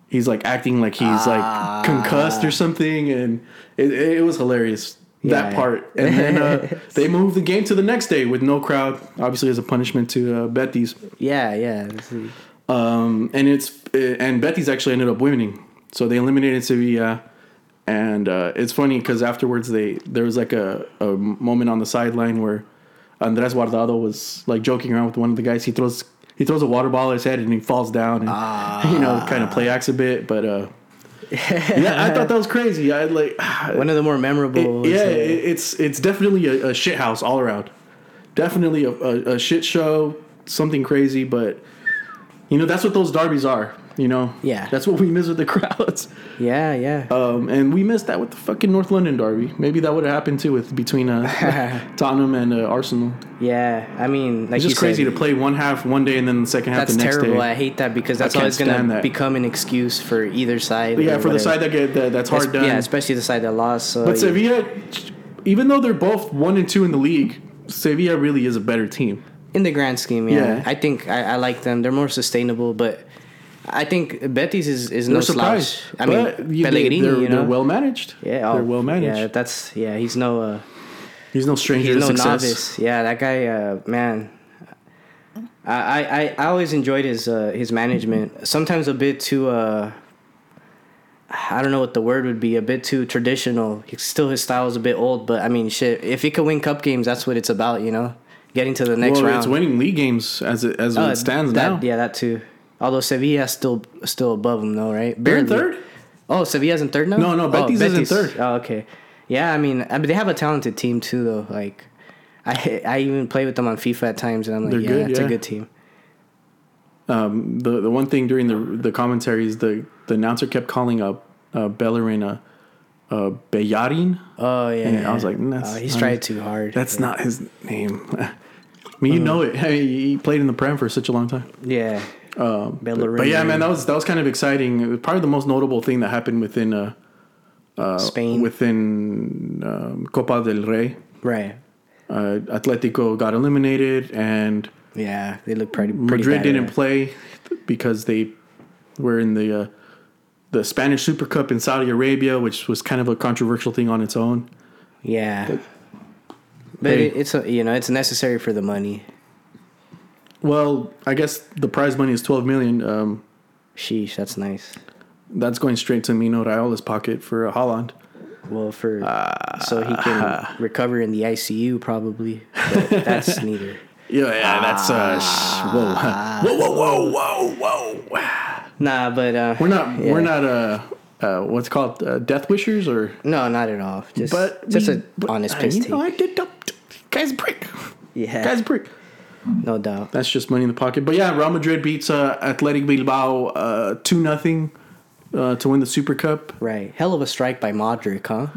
he's like acting like he's Ah. like concussed or something, and it, it was hilarious. that Yeah. part. And then uh, they moved the game to the next day with no crowd, obviously as a punishment to uh, Betis. Yeah, yeah. Um, and it's and Betis actually ended up winning, so they eliminated Sevilla. And uh, it's funny because afterwards they there was like a, a moment on the sideline where Andres Guardado was like joking around with one of the guys. He throws he throws a water ball at his head and he falls down and you know kind of play acts a bit. But uh, yeah, I thought that was crazy. I like One of the more memorable. it- yeah, uh, it, it's it's definitely a, a shit house all around. Definitely a, a, a shit show, something crazy, but you know that's what those derbies are. You know, Yeah. that's what we miss with the crowds. yeah, yeah. Um, and we missed that with the fucking North London derby. Maybe that would have happened too with between uh, Tottenham and uh, Arsenal. yeah, I mean, like It's just crazy said, to play one half one day and then the second half the next terrible. day. I hate that because that's always going to become an excuse for either side. yeah, or for the side that get that, that's hard done. Yeah, especially the side that lost. So But Sevilla, even though they're both one and two in the league, Sevilla really is a better team. In the grand scheme, yeah, Yeah. I think I, I like them. They're more sustainable, but I think Betis is, is no They're slouch. I mean, you- Pellegrini, they're, you know, they're well managed. yeah, they're oh, well managed. Yeah, that's yeah. He's no uh, he's no stranger he's to no success. novice. Yeah, that guy, uh, man. I, I, I always enjoyed his uh, his management. Sometimes a bit too uh, I don't know what the word would be. A bit too traditional. He- Still, his style is a bit old, but I mean, shit. If he could win cup games, that's what it's about. You know, getting to the next well, round. it's winning league games as it as Uh, it stands that, now. Yeah, that too. Although Sevilla still still above them though, right? They're in third. Oh, Sevilla's in third now. No, no, oh, Betis is in third. Oh, okay. Yeah, I mean, I mean, they have a talented team too, though. Like, I I even play with them on FIFA at times, and I'm like, They're yeah, good, it's yeah. a good team. Um, the the one thing during the the commentaries, the the announcer kept calling up uh, Bellerin a uh, Bellarin. Oh yeah, And I was like, "Mm, oh, he's trying too hard. That's not his name. I mean, you know it. Hey, he played in the Prem for such a long time. yeah. Um, but, but yeah, man, that was that was kind of exciting. It was probably the most notable thing that happened within uh, uh, Spain. within um, Copa del Rey. right. Uh, Atletico got eliminated, and Yeah, they look pretty. pretty Madrid didn't play because they were in the uh, the Spanish Super Cup in Saudi Arabia, which was kind of a controversial thing on its own. Yeah, but Hey. it's a, you know it's necessary for the money. Well, I guess the prize money is twelve million. Um, Sheesh, that's nice. that's going straight to Mino Raiola's pocket for uh, Haaland. Well, for Ah. so he can recover in the ICU probably. But that's neither. Yeah, yeah, that's uh, sh- whoa, whoa, whoa, whoa, whoa, whoa. Nah, but uh, We're not, yeah. we're not, uh, uh, what's called uh, death wishers or, No, not at all. Just but just an honest piss take. know, I did, guys, brick, yeah, guys, brick. no doubt. That's just money in the pocket. But yeah, Real Madrid beats uh, Athletic Bilbao uh, two nothing uh, to win the Super Cup. Right, hell of a strike by Modric, huh?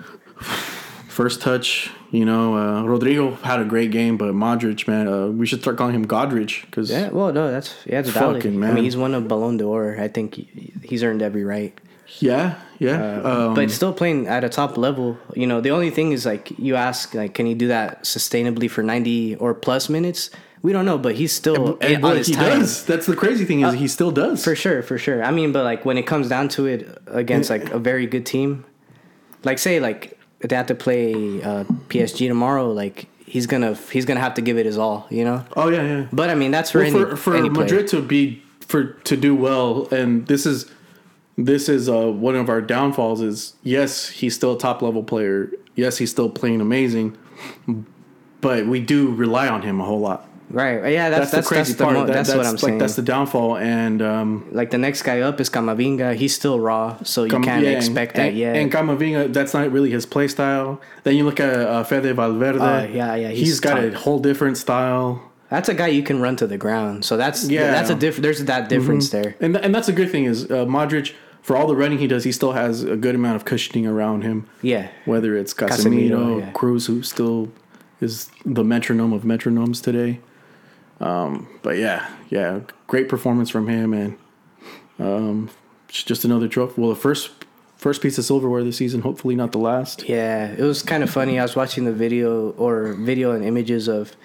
First touch, you know, uh, Rodrygo had a great game, but Modric, man, uh, we should start calling him Godrich because Yeah, well, no, that's yeah, it's valid. Fucking I man. mean, he's won a Ballon d'Or. I think he, he's earned every right. yeah, yeah. um, but still playing at a top level. You know, the only thing is like you ask, like, can he do that sustainably for ninety or plus minutes? We don't know, but he's still and on his he time. does. That's the crazy thing is he still does. For sure, for sure. I mean, but like when it comes down to it against like a very good team, like say like they have to play uh, PSG tomorrow, like he's gonna he's gonna have to give it his all, you know. oh yeah, yeah. But I mean, that's for Well, any for for any. Madrid to be for to do well, and this is this is uh, one of our downfalls. Is yes, he's still a top level player. Yes, he's still playing amazing, but we do rely on him a whole lot. Right? Yeah, that's That's, that's the crazy that's, the part. mo- That- that's, what I'm like, saying. That's the downfall, and um, like the next guy up is Camavinga. He's still raw, so you Cam- can't yeah, expect and, that yet. And Camavinga, that's not really his play style. Then you look at uh, Fede Valverde. Oh, yeah, yeah, he's he's got a whole different style. that's a guy you can run to the ground. So that's Yeah. Mm-hmm. that's a diff- There's that difference there. And th- and that's a good thing is uh, Modric for all the running he does, he still has a good amount of cushioning around him. Yeah, Whether it's Casemiro, Casemiro, yeah. Kroos, who still is the metronome of metronomes today. Um, but yeah, yeah, great performance from him, and um, just another trophy. Well, the first first piece of silverware this season. Hopefully, not the last. yeah. It was kind of funny. I was watching the video or video and images of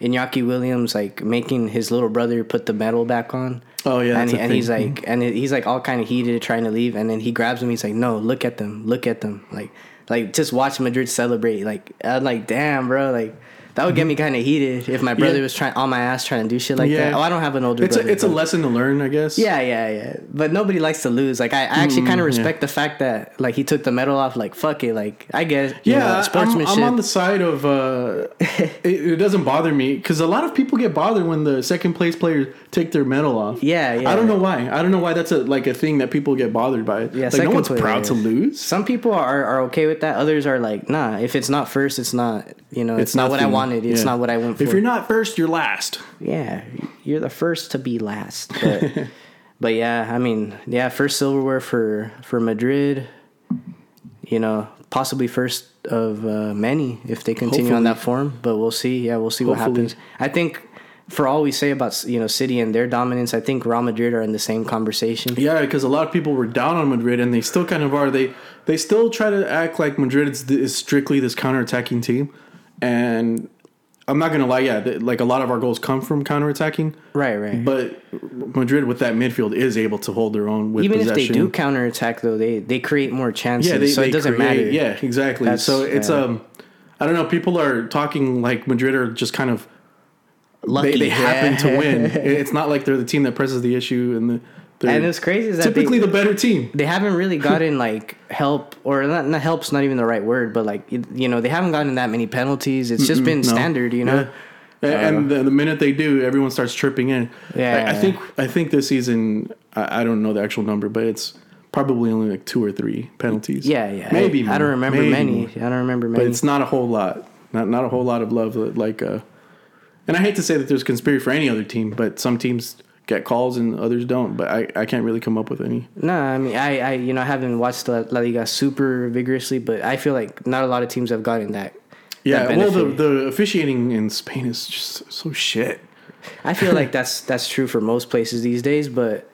Iñaki Williams like making his little brother put the medal back on. Oh yeah, and, a and he's like, and he's like all kind of heated, trying to leave, and then he grabs him. He's like, "No, look at them, look at them." Like Like just watch Madrid celebrate. Like I'm like, damn, bro. Like that would get me kind of heated if my brother Yeah. was trying on my ass trying to do shit like Yeah. that. Oh, I don't have an older It's brother. a, it's a lesson to learn, I guess. yeah, yeah, yeah. But nobody likes to lose. Like I, I actually kind of Mm, yeah. respect the fact that like he took the medal off. Like fuck it. Like I guess you Yeah, know, I'm, sportsmanship. I'm on the side of uh, it, it doesn't bother me because a lot of people get bothered when the second place players take their medal off. Yeah, yeah. I don't know why. I don't know why that's a like a thing that people get bothered by. Yeah, like no one's player. proud to lose. Some people are, are okay with that. Others are like, nah. If it's not first, it's not. You know, it's, not what I nothing. Wanted. It's Yeah. not what I went for. If you're not first, you're last. yeah, you're the first to be last. But, but yeah, I mean, yeah, first silverware for for Madrid. You know, possibly first of uh, many if they continue on that form. But we'll see. Yeah, we'll see what happens. I think. For all we say about you know City and their dominance, I think Real Madrid are in the same conversation. Yeah, because a lot of people were down on Madrid, and they still kind of are. They they still try to act like Madrid is, is strictly this counterattacking team, and I'm not gonna lie. Yeah, th- like a lot of our goals come from counterattacking. Right, right. But Madrid with that midfield is able to hold their own with Even if they do counterattack, though, they they create more chances. yeah, they, so they it doesn't create- matter. Yeah, exactly. That's- so it's yeah. um, I don't know. People are talking like Madrid are just kind of Lucky. they, they happen to win. It's not like they're the team that presses the issue and the. They're And it's crazy is that typically they, the better team. they haven't really gotten like help, or not, not help's not even the right word, but like you know they haven't gotten that many penalties. It's just been No. standard, you know. Yeah. A- and the, the minute they do, everyone starts chirping in. Yeah. I, I think I think this season I, I don't know the actual number, but it's probably only like two or three penalties. Yeah, yeah. maybe. I, I don't remember maybe many. more. I don't remember many. but it's not a whole lot. Not not a whole lot of love like. Uh, and I hate to say that there's conspiracy for any other team, but some teams get calls and others don't. But I, I can't really come up with any. no, I mean I, I you know I haven't watched La La Liga super vigorously, but I feel like not a lot of teams have gotten that. Yeah, that well, the, the officiating in Spain is just so shit. I feel like that's that's true for most places these days, but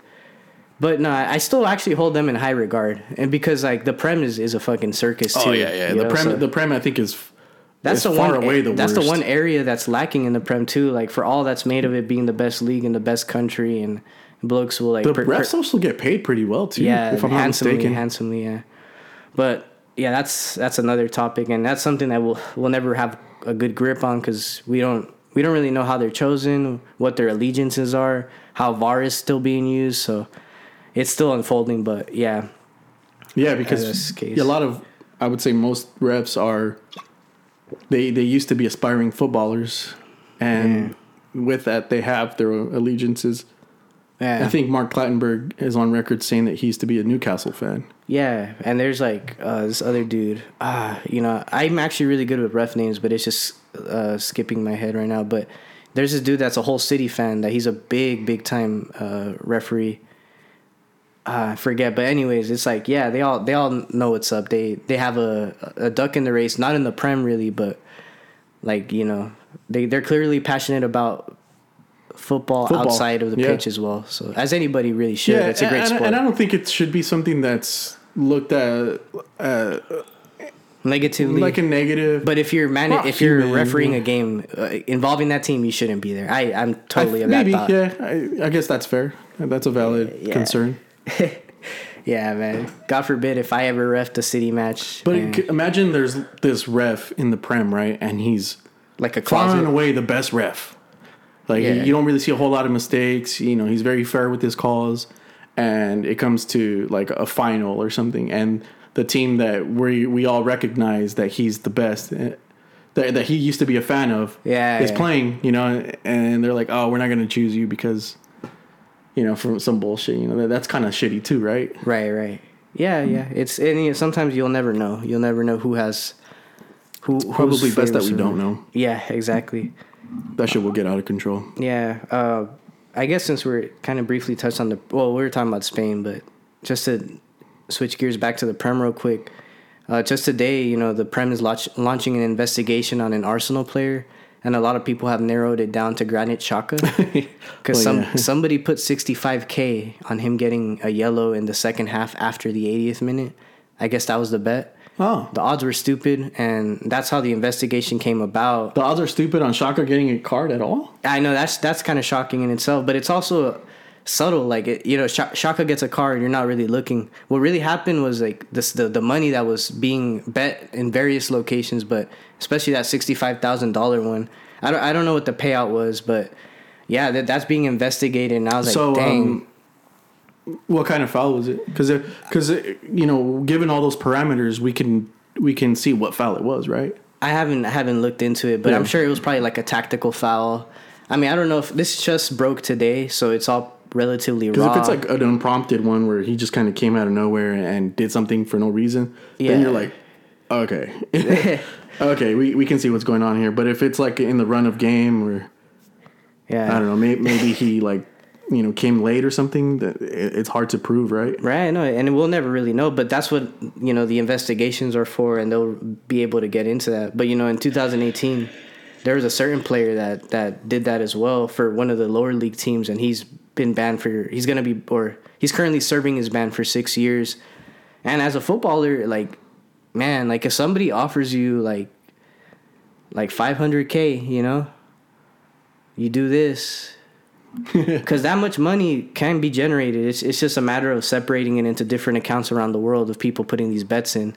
but no, I still actually hold them in high regard, and because like the Prem is, is a fucking circus oh, too. Oh yeah, yeah. The know, prem, so the prem, I think is that's the one. the that's the one area that's lacking in the Prem too. Like for all that's made of it being the best league in the best country, and blokes will like The per- per- also get paid pretty well too. yeah, if I'm not handsomely, mistaken. handsomely, yeah. But yeah, that's that's another topic, and that's something that we'll we'll never have a good grip on because we don't we don't really know how they're chosen, what their allegiances are, how VAR is still being used. So it's still unfolding, but yeah, Yeah, because a lot of I would say most refs are they they used to be aspiring footballers, and with that they have their allegiances. yeah, I think Mark Clattenburg is on record saying that he used to be a Newcastle fan. yeah. And there's like uh, this other dude. Ah, you know, I'm actually really good with ref names, but it's just uh, skipping my head right now. But there's this dude that's a whole city fan that he's a big, big time uh, referee. Uh, I forget, but anyways, it's like yeah, they all they all know what's up. They they have a a duck in the race, not in the prem really, but like you know they they're clearly passionate about football, Football, outside of the yeah. pitch as well. So as anybody really should, it's a great and, sport. and I don't think it should be something that's looked at uh, Negatively, like a negative. But if you're man, if you're human, refereeing yeah. a game uh, involving that team, you shouldn't be there. I I'm totally I, maybe, thought. yeah. I, I guess that's fair. That's a valid Yeah. concern. Yeah, man. God forbid if I ever ref a city match, But c- imagine there's this ref in the prem, right? And he's like a far and away the best ref. Like Yeah. you don't really see a whole lot of mistakes. You know, he's very fair with his calls, and it comes to like a final or something, and the team that we we all recognize that he's the best. eh, That, that he used to be a fan of Yeah, is yeah. playing, you know, and they're like, "Oh, we're not going to choose you because, you know, from some bullshit." You know, that, that's kind of shitty too, right? Right, right. Yeah, yeah. It's and you know, sometimes you'll never know. You'll never know who has who. Probably best that we don't know. Yeah, exactly. That shit will get out of control. Yeah. Uh, I guess since we're kind of briefly touched on the well, we were talking about Spain, but just to switch gears back to the Prem real quick. Uh, just today, you know, the Prem is launch- launching an investigation on an Arsenal player, and a lot of people have narrowed it down to Granit Xhaka because oh, Well, some yeah. somebody put 65k on him getting a yellow in the second half after the 80th minute. I guess that was the bet. Oh, The odds were stupid, and that's how the investigation came about. the odds are stupid on Xhaka getting a card at all. I know that's that's kind of shocking in itself, but it's also subtle. Like it, you know, Xhaka gets a card, and you're not really looking. What really happened was like this the the money that was being bet in various locations, but especially that sixty five thousand dollar one. I don't I don't know what the payout was, but yeah, that that's being investigated. And I was like, dang. um, what kind of foul was it? Because because you know, given all those parameters, we can we can see what foul it was, right? I haven't I haven't looked into it, but Yeah. I'm sure it was probably like a tactical foul. I mean, I don't know if this just broke today, so it's all relatively Because raw. if it's like an unprompted one where he just kind of came out of nowhere and did something for no reason, Yeah. then you're like, okay, okay, we, we can see what's going on here. But if it's like in the run of game or yeah, I don't know, maybe, maybe he like you know came late or something, that it's hard to prove, right? Right, no, and we'll never really know. But that's what you know the investigations are for, and they'll be able to get into that. But you know, in 2018, there was a certain player that that did that as well for one of the lower league teams, and he's been banned for. He's gonna be, or he's currently serving his ban for six years. And as a footballer, like, man, like if somebody offers you like, like 500k, you know, you do this because that much money can be generated. It's it's just a matter of separating it into different accounts around the world of people putting these bets in,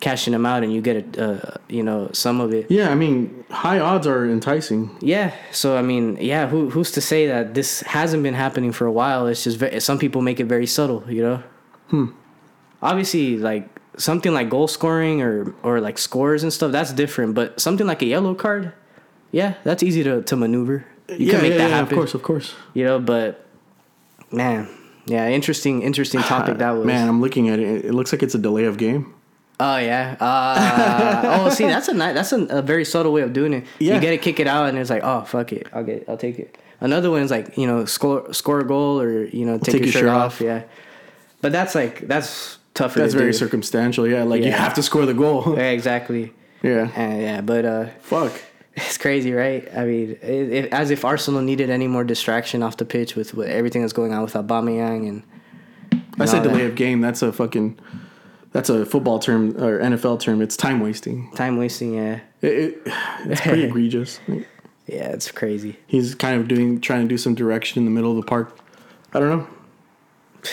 cashing them out, and you get a uh, you know some of it. Yeah, I mean, high odds are enticing. Yeah. So I mean, yeah. Who who's to say that this hasn't been happening for a while? It's just very, some people make it very subtle. You know. Hmm. Obviously, like something like goal scoring or or like scores and stuff, that's different. But something like a yellow card, yeah, that's easy to to maneuver. You yeah, can make yeah, that yeah, happen of course, of course. you know but man yeah interesting interesting topic that was Man, I'm looking at it. It looks like it's a delay of game. oh yeah uh, oh see that's a ni- that's a, a very subtle way of doing it Yeah. you get to kick it out and it's like oh fuck it i'll get i'll take it another one is like you know score score a goal or you know take, your, shirt, off. yeah but that's like that's tougher That's very do. circumstantial. Yeah, like you have to score the goal. yeah exactly yeah. uh, yeah but uh Fuck. It's crazy, right? I mean, it, it, as if Arsenal needed any more distraction off the pitch with, with everything that's going on with Aubameyang and. I said that. delay of game. That's a fucking. That's a football term or NFL term. It's time wasting. Time wasting, yeah. It, it, it's pretty egregious. Yeah, it's crazy. He's kind of doing trying to do some direction in the middle of the park. I don't know.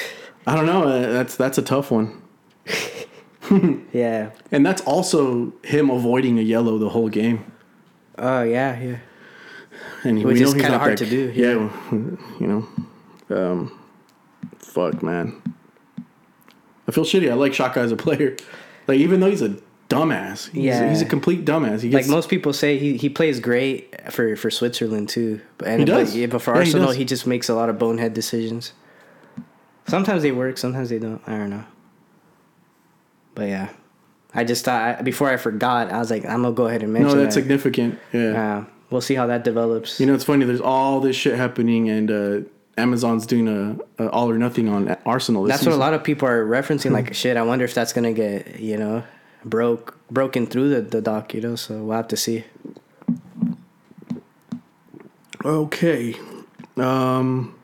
I don't know. Uh, That's that's a tough one, Yeah. and that's also him avoiding a yellow the whole game. Oh, yeah, yeah. And he- Which is kinda not hard that- to do, Yeah, you know. Um, fuck, man. I feel shitty. I like Xhaka as a player. Like even though he's a dumbass, he's, Yeah. he's a complete dumbass. He Like most people say, he, he plays great for, for Switzerland, too. And, He does. But, yeah, but for Yeah, Arsenal, does. he, just makes a lot of bonehead decisions. Sometimes they work, sometimes they don't. I don't know. But yeah. I just thought, before I forgot, I was like, I'm going to go ahead and mention no, that's that. significant. Yeah. Uh, we'll see how that develops. You know, it's funny. There's all this shit happening, and uh, Amazon's doing a, a all or nothing on Arsenal. This That's what a lot of people are referencing. Like, shit, I wonder if that's gonna get you know broke broken through the the dock. You know, so we'll have to see. Okay. Um,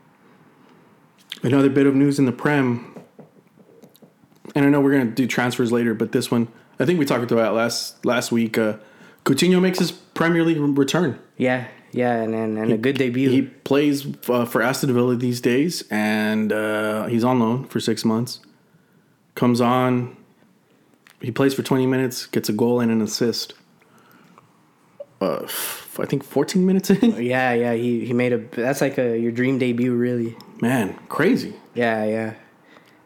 another bit of news in the Prem. And I know we're gonna do transfers later, but this one, I think we talked about last last week. Uh, Coutinho makes his Premier League return. Yeah, yeah, and and, and a good debut. He plays uh, for Aston Villa these days, and uh, he's on loan for six months. Comes on, he plays for twenty minutes, gets a goal and an assist. Uh, I think fourteen minutes in. yeah, yeah, he he made a. That's like a your dream debut, really. Man, crazy. Yeah, yeah.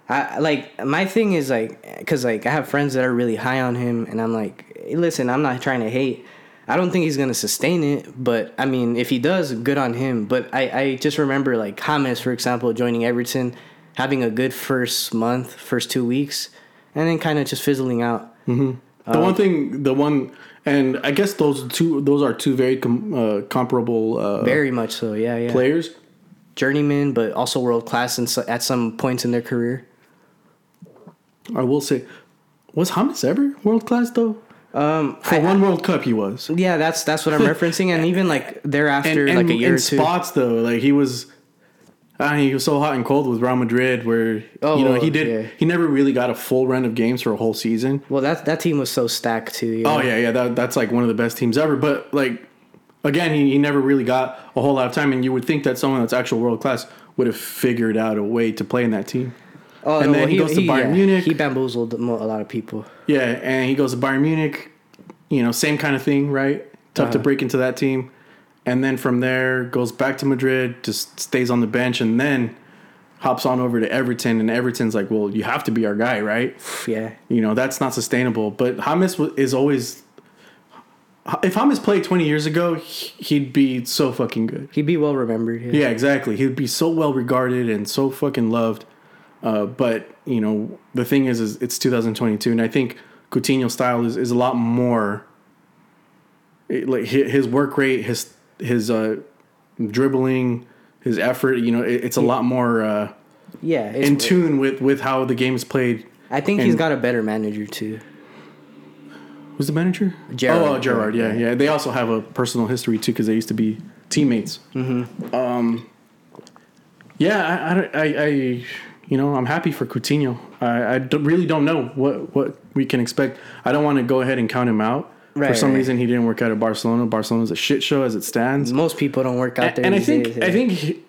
I like my thing is like because like I have friends that are really high on him, and I'm like, hey, listen, I'm not trying to hate. I don't think he's gonna sustain it, but I mean, if he does, good on him. But I I just remember like James, for example, joining Everton, having a good first month, first two weeks, and then kind of just fizzling out. The one thing, the one, and I guess those two, those are two very com, uh, comparable uh, Very much so, yeah, yeah. players. Journeyman, but also world class so- at some points in their career. I will say, was James ever world class though? Um, For I- one World Cup, he was. yeah, that's that's what I'm referencing, and even like thereafter, and, like a year in or two. spots though, like he was. Uh, he was so hot and cold with Real Madrid, where Oh, you know he did. yeah. He never really got a full run of games for a whole season. Well, that that team was so stacked too. you Oh yeah, yeah, that, that's like one of the best teams ever. But like, again, he, he never really got a whole lot of time, and you would think that someone that's actual world class would have figured out a way to play in that team. Oh, And then he goes to Bayern Munich. He bamboozled a lot of people. Yeah, and he goes to Bayern Munich. You know, same kind of thing, right? Tough to Uh-huh. break into that team, and then from there goes back to Madrid, just stays on the bench, and then hops on over to Everton, and Everton's like, "Well, you have to be our guy, right?" Yeah. You know, that's not sustainable. But wa- is always. If James played 20 years ago, he- he'd be so fucking good. He'd be well remembered. Yeah. Yeah, exactly. He'd be so well regarded and so fucking loved. Uh, but you know, the thing is, is it's 2022, and I think Coutinho's style is, is a lot more. it- like his work rate, his his uh, dribbling, his effort. You know, it, it's a lot more uh, Yeah. in tune with with how the game is played. I think he's got a better manager too. Who's the manager? Gerrard. Oh, oh, Gerrard. Yeah, yeah. They also have a personal history too because they used to be teammates. Mm-hmm. Um, yeah, I, I, I, I, you know, I'm happy for Coutinho. I, I don't- really don't know what what we can expect. I don't want to go ahead and count him out. for some right. reason, he didn't work out at Barcelona. Barcelona's a shit show as it stands. Most people don't work out there. and I think days, yeah. I think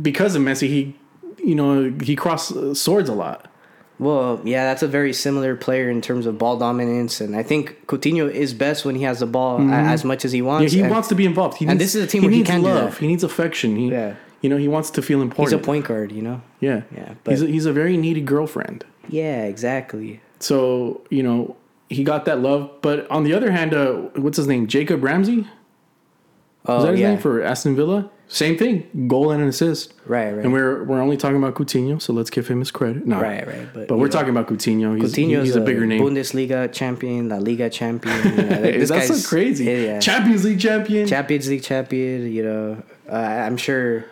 because of Messi, he, you know, he crossed uh, swords a lot. Well, yeah, that's a very similar player in terms of ball dominance, and I think Coutinho is best when he has the ball a- as much as he Mm-hmm. Yeah, wants. he and wants to be involved. He and needs, this is a team he where he needs can do love. He needs affection. He, Yeah. you know, he wants to feel important. He's a point guard, you know. Yeah, Yeah, he's but- a, he's a very needy girlfriend. Yeah, exactly. So you know he got that love, but on the other hand, uh, what's his name? Jacob Ramsey. Oh Is that his yeah, name for Aston Villa? Same thing, goal and an assist. right, right, And we're we're only talking about Coutinho, so let's give him his credit. No, right, right. But, But we're know, talking about Coutinho. He's, Coutinho's he's a bigger name. Bundesliga champion, La Liga champion. You know, this That's guy's so crazy. Yeah. Champions League champion. Champions League champion. You know, uh, I'm sure,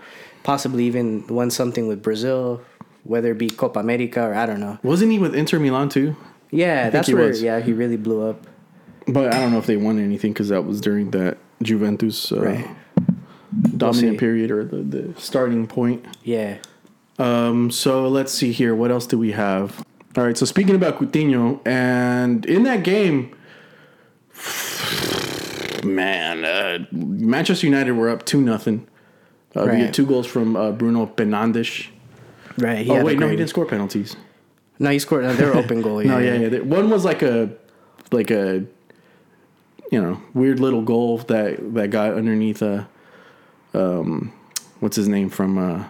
possibly even won something with Brazil, whether it be Copa America or I don't know. Wasn't he with Inter Milan too? Yeah, that's he where was. yeah he really blew up. But I don't know if they won anything because that was during that Juventus uh, Right. Dominant period or the, the starting point. Yeah. Um, so let's see here. What else do we have? All right. So speaking about Coutinho, and in that game, man, uh, Manchester United were up two nothing. Uh, We Right. had two goals from uh, Bruno Fernandes. Right. Oh wait, no, he didn't score penalties. No, he scored. No, they were open goal. Yeah. No, yeah, yeah. One was like a, like a, you know, weird little goal that that got underneath a, um, what's his name from uh,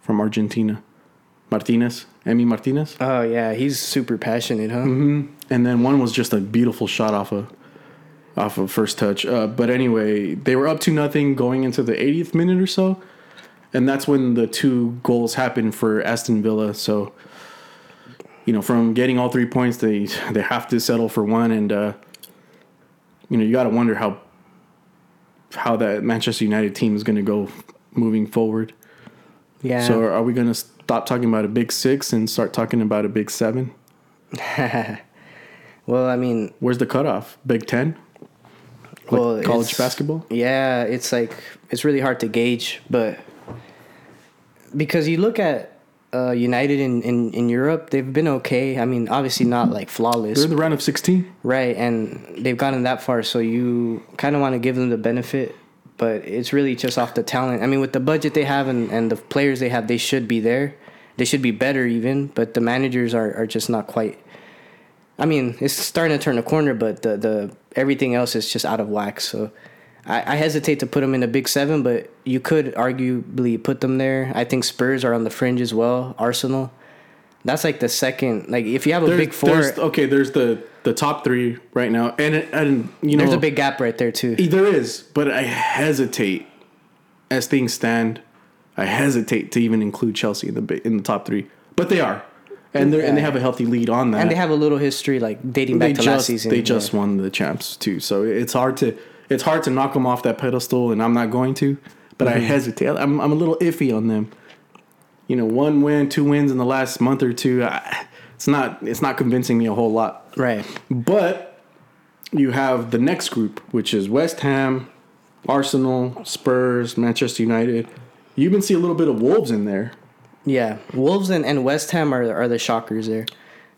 from Argentina, Martinez, Emi Martinez. Oh yeah, he's super passionate, huh? Mm-hmm. and then one was just a beautiful shot off of off of first touch. Uh, but anyway, they were up to nothing going into the 80th minute or so, and that's when the two goals happened for Aston Villa. So, you know, from getting all three points, they they have to settle for one, and uh, you know, you got to wonder how how that Manchester United team is going to go moving forward. Yeah. So, are we going to stop talking about a big six and start talking about a big seven? well, I mean, Where's the cutoff? Big Ten? Like well, college basketball? Yeah, it's like it's really hard to gauge, but because you look at uh, United in, in, in Europe, they've been okay. I mean, obviously not like flawless, They're in the round of 16. right? And they've gotten that far, so you kind of want to give them the benefit, but it's really just off the talent. I mean, with the budget they have and, and the players they have, they should be there. They should be better even, but the managers are, are just not quite. I mean, it's starting to turn a corner, but the, the everything else is just out of whack. So I, I hesitate to put them in a big seven, but you could arguably put them there. I think Spurs are on the fringe as well. Arsenal. That's like the second. Like if you have a There's, big four, there's- okay, there's the, the top three right now. And, and you know, there's a big gap right there too. there is, but I hesitate as things stand. I hesitate to even include Chelsea in the in the top three, but they are, and they are and they have a healthy lead on that. And they have a little history, like dating back they to just last season. they yeah. just won the champs too, so it's hard to it's hard to knock them off that pedestal, and I'm not going to. But Mm-hmm. I hesitate. I'm I'm a little iffy on them. You know, one win, two wins in the last month or two. I, it's not it's not convincing me a whole lot. right. But you have the next group, which is West Ham, Arsenal, Spurs, Manchester United. You even see a little bit of Wolves in there. Yeah, Wolves and, and West Ham are are the shockers there.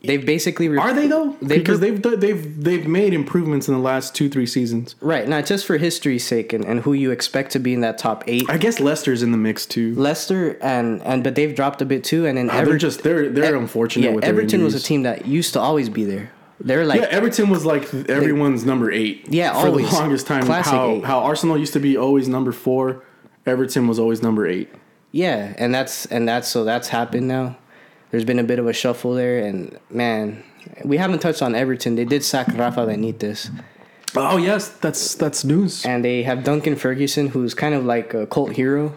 They've basically re- Are they though? They've because re- they've they've they've made improvements in the last two three seasons. right not just for history's sake and, and who you expect to be in that top eight. I guess Leicester's in the mix too. Leicester and and but they've dropped a bit too, and then ah, they're Ever- just they're they're E- unfortunate yeah, with Everton was a team that used to always be there. They're like Yeah, Everton was like everyone's number eight. Yeah, for always. the longest time. Classic how eight. how Arsenal used to be always number four, Everton was always number eight. Yeah, and that's and that's so that's happened now. There's been a bit of a shuffle there, and man, we haven't touched on Everton. They did sack Rafa Benitez, Oh yes, that's that's news. and they have Duncan Ferguson, who's kind of like a cult hero.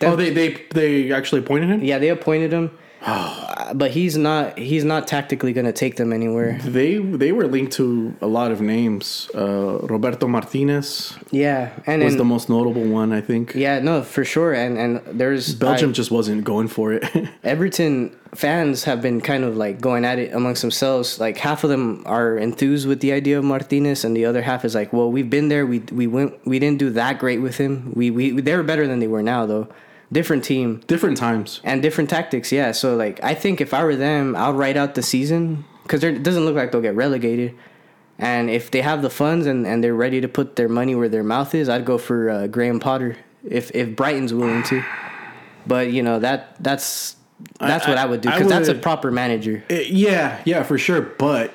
That- oh, they they they actually appointed him. Yeah, they appointed him, but he's not he's not tactically gonna take them anywhere. They they were linked to a lot of names. Uh, Roberto Martinez Yeah, and was then, the most notable one, I think. yeah, no, for sure. And and there's Belgium I- just wasn't going for it. Everton fans have been kind of like going at it amongst themselves. Like half of them are enthused with the idea of Martinez, and the other half is like, "Well, we've been there. We we went. We didn't do that great with him. We we they were better than they were now, though. Different team Different times. and different tactics. Yeah. So like, I think if I were them, I'll write out the season because it doesn't look like they'll get relegated. And if they have the funds and, and they're ready to put their money where their mouth is, I'd go for uh, Graham Potter if if Brighton's willing to. But you know that that's that's I- what I would do because that's a proper manager. Uh, yeah, yeah, for sure. But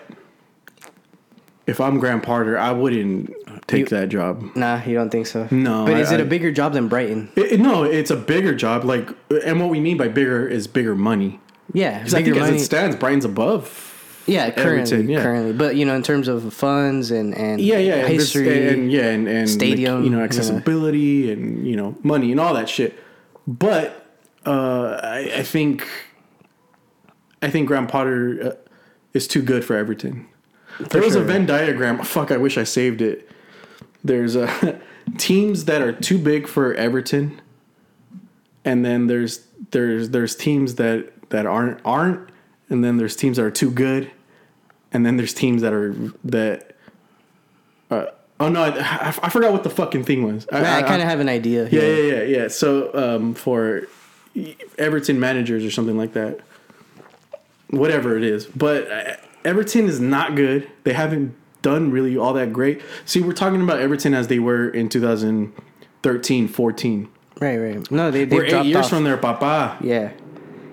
if I'm Graham Potter, I wouldn't take that job. Nah, you don't think so? No, But I- is it a I- bigger job than Brighton? It, no, it's a bigger job. Like, and what we mean by bigger is bigger money. Yeah, 'Cause I think money. as it stands, Brighton's above. yeah, currently, Everton, yeah. currently. But you know, in terms of funds and and Yeah, yeah, and this- history, and, yeah, and, and stadium, like, you know, yeah. accessibility and you know, money and all that shit. But uh, I, I think, I think Graham Potter uh, is too good for Everton. There was a. Venn diagram. Fuck, I wish I saved it. There's uh, teams that are too big for Everton, and then there's there's there's teams that that aren't aren't, and then there's teams that are too good, and then there's teams that are that. Uh, oh no, I, I forgot what the fucking thing was. I, I kind of have an idea. yeah, yeah, yeah, yeah. So um, for Everton managers or something like that, whatever it is, but uh, Everton is not good. They haven't done really all that great. See, we're talking about Everton as they were in 2013, 14. right, right. No, they they We're eight years off. from their papa. Yeah,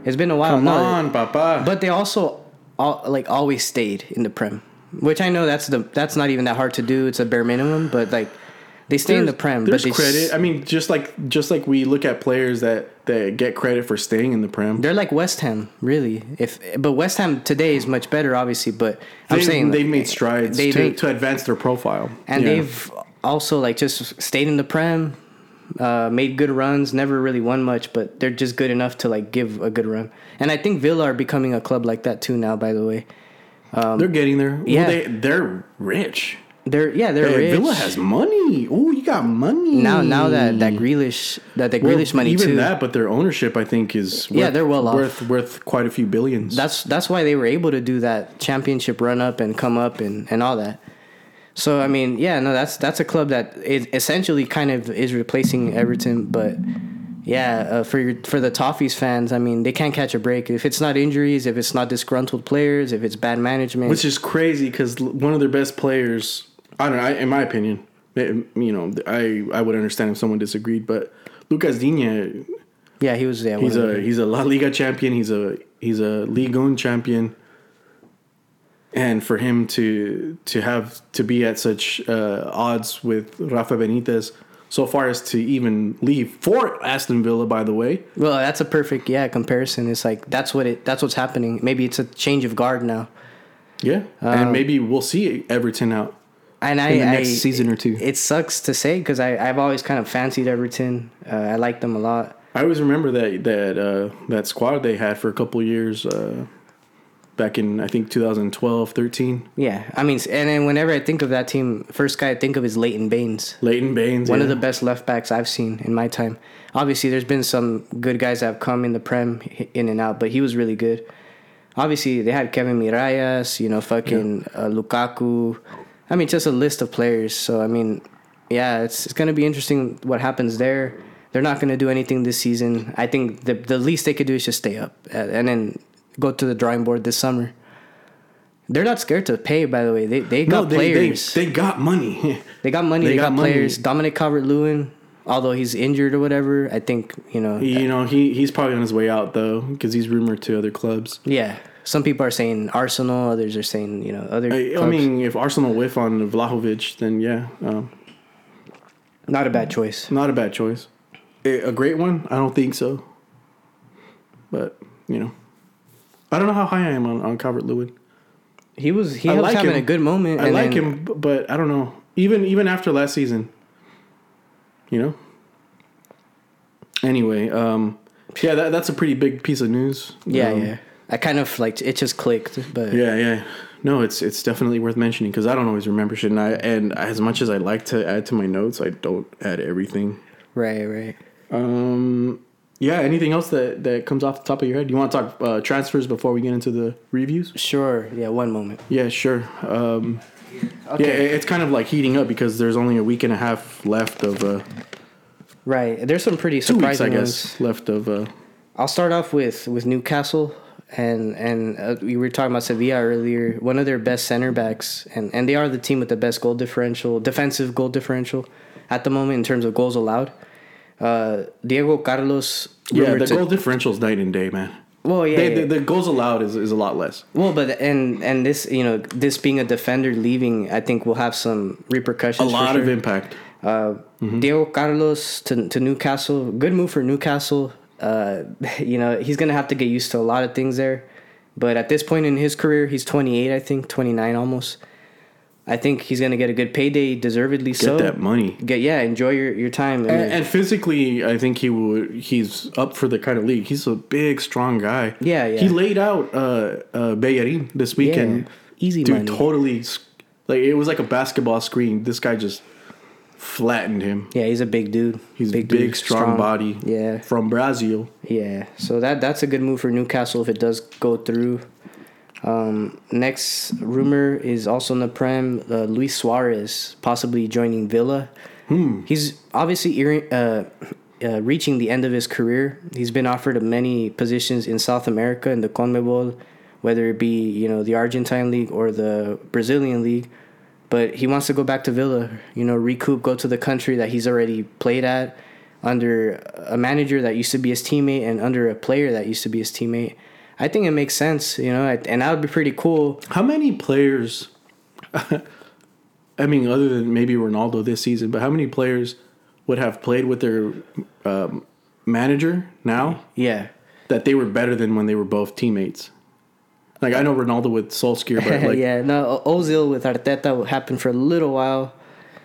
it's been a while. Come no, on, papa. But they also all, like always stayed in the prem, which I know that's the that's not even that hard to do. It's a bare minimum, but like they stay in the prem. There's but they credit. s- I mean, just like just like we look at players that that get credit for staying in the prem. They're like West Ham, really. If but West Ham today is much better, obviously. But I'm They, saying they like, made strides they- to, they- to advance their profile, and Yeah. they've also like just stayed in the prem, uh, made good runs. Never really won much, but they're just good enough to like give a good run. And I think Villa are becoming a club like that too now. By the way, they're getting there. yeah. Well, they they're rich. They're yeah they're Hey, rich. Villa has money. Oh, you got money now now that that Grealish that the Well, Grealish money even too. that, but their ownership, I think, is worth, Yeah, they're well off. worth worth quite a few billions. That's that's why they were able to do that championship run up and come up and, and all that. So I mean, yeah, no, that's that's a club that is essentially kind of is replacing Everton, but yeah, uh, for your, for the Toffees fans, I mean, they can't catch a break if it's not injuries, if it's not disgruntled players, if it's bad management. which is crazy because one of their best players. I don't know. I, in my opinion, it- you know, I I would understand if someone disagreed, but Lucas Digne, yeah, he was yeah, he's a the- he's a La Liga champion. He's a he's a Ligue 1 champion. And for him to to have to be at such uh, odds with Rafa Benitez, so far as to even leave for Aston Villa, by the way, well, that's a perfect yeah comparison. It's like that's what it that's what's happening. Maybe it's a change of guard now. yeah, and maybe we'll see Everton out. And I, in the I next season or two. It sucks to say because I I've always kind of fancied Everton. Uh, I like them a lot. I always remember that that uh, that squad they had for a couple years uh, back in I think 2012, 13. Yeah, I mean, and then whenever I think of that team, first guy I think of is Leighton Baines, Leighton Baines, one of the best left backs I've seen in my time. Obviously, there's been some good guys that have come in the prem in and out, but he was really good. Obviously, they had Kevin Mirallas, you know, fucking uh, Lukaku. I mean, just a list of players. So I mean, yeah, it's it's gonna be interesting what happens there. They're not gonna do anything this season. I think the the least they could do is just stay up uh, and then go to the drawing board this summer. They're not scared to pay. By the way, they they got they, they players. They, they got money. They got money. they They, got got, money. players. Dominic Calvert Lewin, although he's injured or whatever, I think you know. you know, he he's probably on his way out though because he's rumored to other clubs. Yeah, some people are saying Arsenal. Others are saying you know other. I, I mean, if Arsenal whiff on Vlahovic, then yeah, um, not a bad choice. not a bad choice. A, great one? I don't think so. But you know, I don't know how high I am on, on Calvert Lewin. He was he I was like having him. a good moment. I like then- him, but I don't know. Even even after last season, you know. Anyway, um, yeah, that, that's a pretty big piece of news. Yeah, Um, yeah. I kind of like it just clicked, but Yeah, yeah. No, it's it's definitely worth mentioning because I don't always remember shit, and I and as much as I like to add to my notes, I don't add everything. right, right. Um, yeah. Anything else that that comes off the top of your head? You want to talk uh, transfers before we get into the reviews? Sure. Yeah, one moment. Yeah, sure. Um, Okay. Yeah, it's kind of like heating up because there's only a week and a half left of uh, Right. There's some pretty two weeks, I surprising guess, ones. left of. Uh, I'll start off with with Newcastle, and and uh, we were talking about Sevilla earlier. One of their best center backs, and and they are the team with the best goal differential, defensive goal differential, at the moment in terms of goals allowed. Uh, Diego Carlos. yeah, the goal differential's night and day, man. Well, yeah, They, yeah. the, the goals allowed is, is a lot less. well, but and and this you know this being a defender leaving, I think will have some A repercussions. for lot of impact. Uh, Diego Carlos to to Newcastle. Good move for Newcastle. Uh, you know he's gonna have to get used to a lot of things there, but at this point in his career, he's 28, I think 29 almost. I think he's gonna get a good payday, deservedly Get so. that money. Get yeah, enjoy your your time. I And, and physically, I think he would. He's up for the kind of league. He's a big, strong guy. Yeah, yeah. He laid out uh, uh, Bellerin this weekend. Yeah, easy Dude, money. totally. Like it was like a basketball screen. This guy just flattened him. yeah, he's a big dude. He's big, big dude, strong, body. Yeah. from Brazil. Yeah, so that that's a good move for Newcastle if it does go through. Um, next rumor is also in the Prem, uh, Luis Suarez possibly joining Villa. Hmm. He's obviously uh, uh, reaching the end of his career. He's been offered many positions in South America in the CONMEBOL, whether it be you know the Argentine league or the Brazilian league. But he wants to go back to Villa, you know, recoup, go to the country that he's already played at, under a manager that used to be his teammate and under a player that used to be his teammate. I think it makes sense, you know, and that would be pretty cool. How many players? I mean, other than maybe Ronaldo this season, but how many players would have played with their um, manager now Yeah. that they were better than when they were both teammates? Like I know Ronaldo with Solskjaer, but like yeah, no, Ozil with Arteta happened for a little while.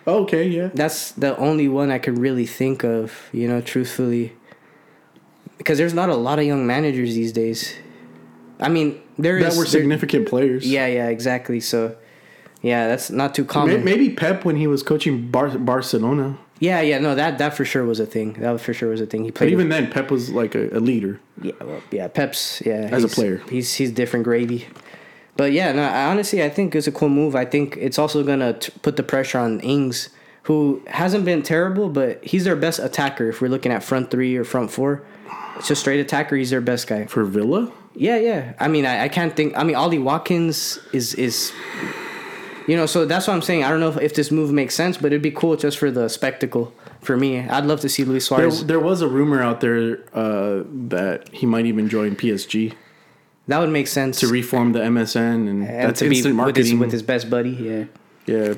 oh, okay, yeah, That's the only one I could really think of, you know, truthfully. Because there's not a lot of young managers these days. I mean, there is that were there- significant players. Yeah, yeah, exactly. So, yeah, that's not too common. maybe Pep when he was coaching Bar- Barcelona, Yeah, yeah, no, that that for sure was a thing. That for sure was a thing. He played. but even then, Pep was like a, a leader. yeah, well, yeah, Pep's yeah As a player. he's he's different gravy. But yeah, no, I, honestly, I think it's a cool move. I think it's also gonna t- put the pressure on Ings, who hasn't been terrible, but he's their best attacker. If we're looking at front three or front four, it's just straight attacker. He's their best guy. For Villa, Yeah, yeah. I mean, I, I can't think. I mean, Ollie Watkins is is, you know. So that's what I'm saying. I don't know if, if this move makes sense, but it'd be cool just for the spectacle. For me, I'd love to see Luis there, Suarez. there was a rumor out there uh, that he might even join PSG that would make sense. to reform the MSN, and, and that's to be instant with his marketing. with his best buddy. Yeah. Yeah,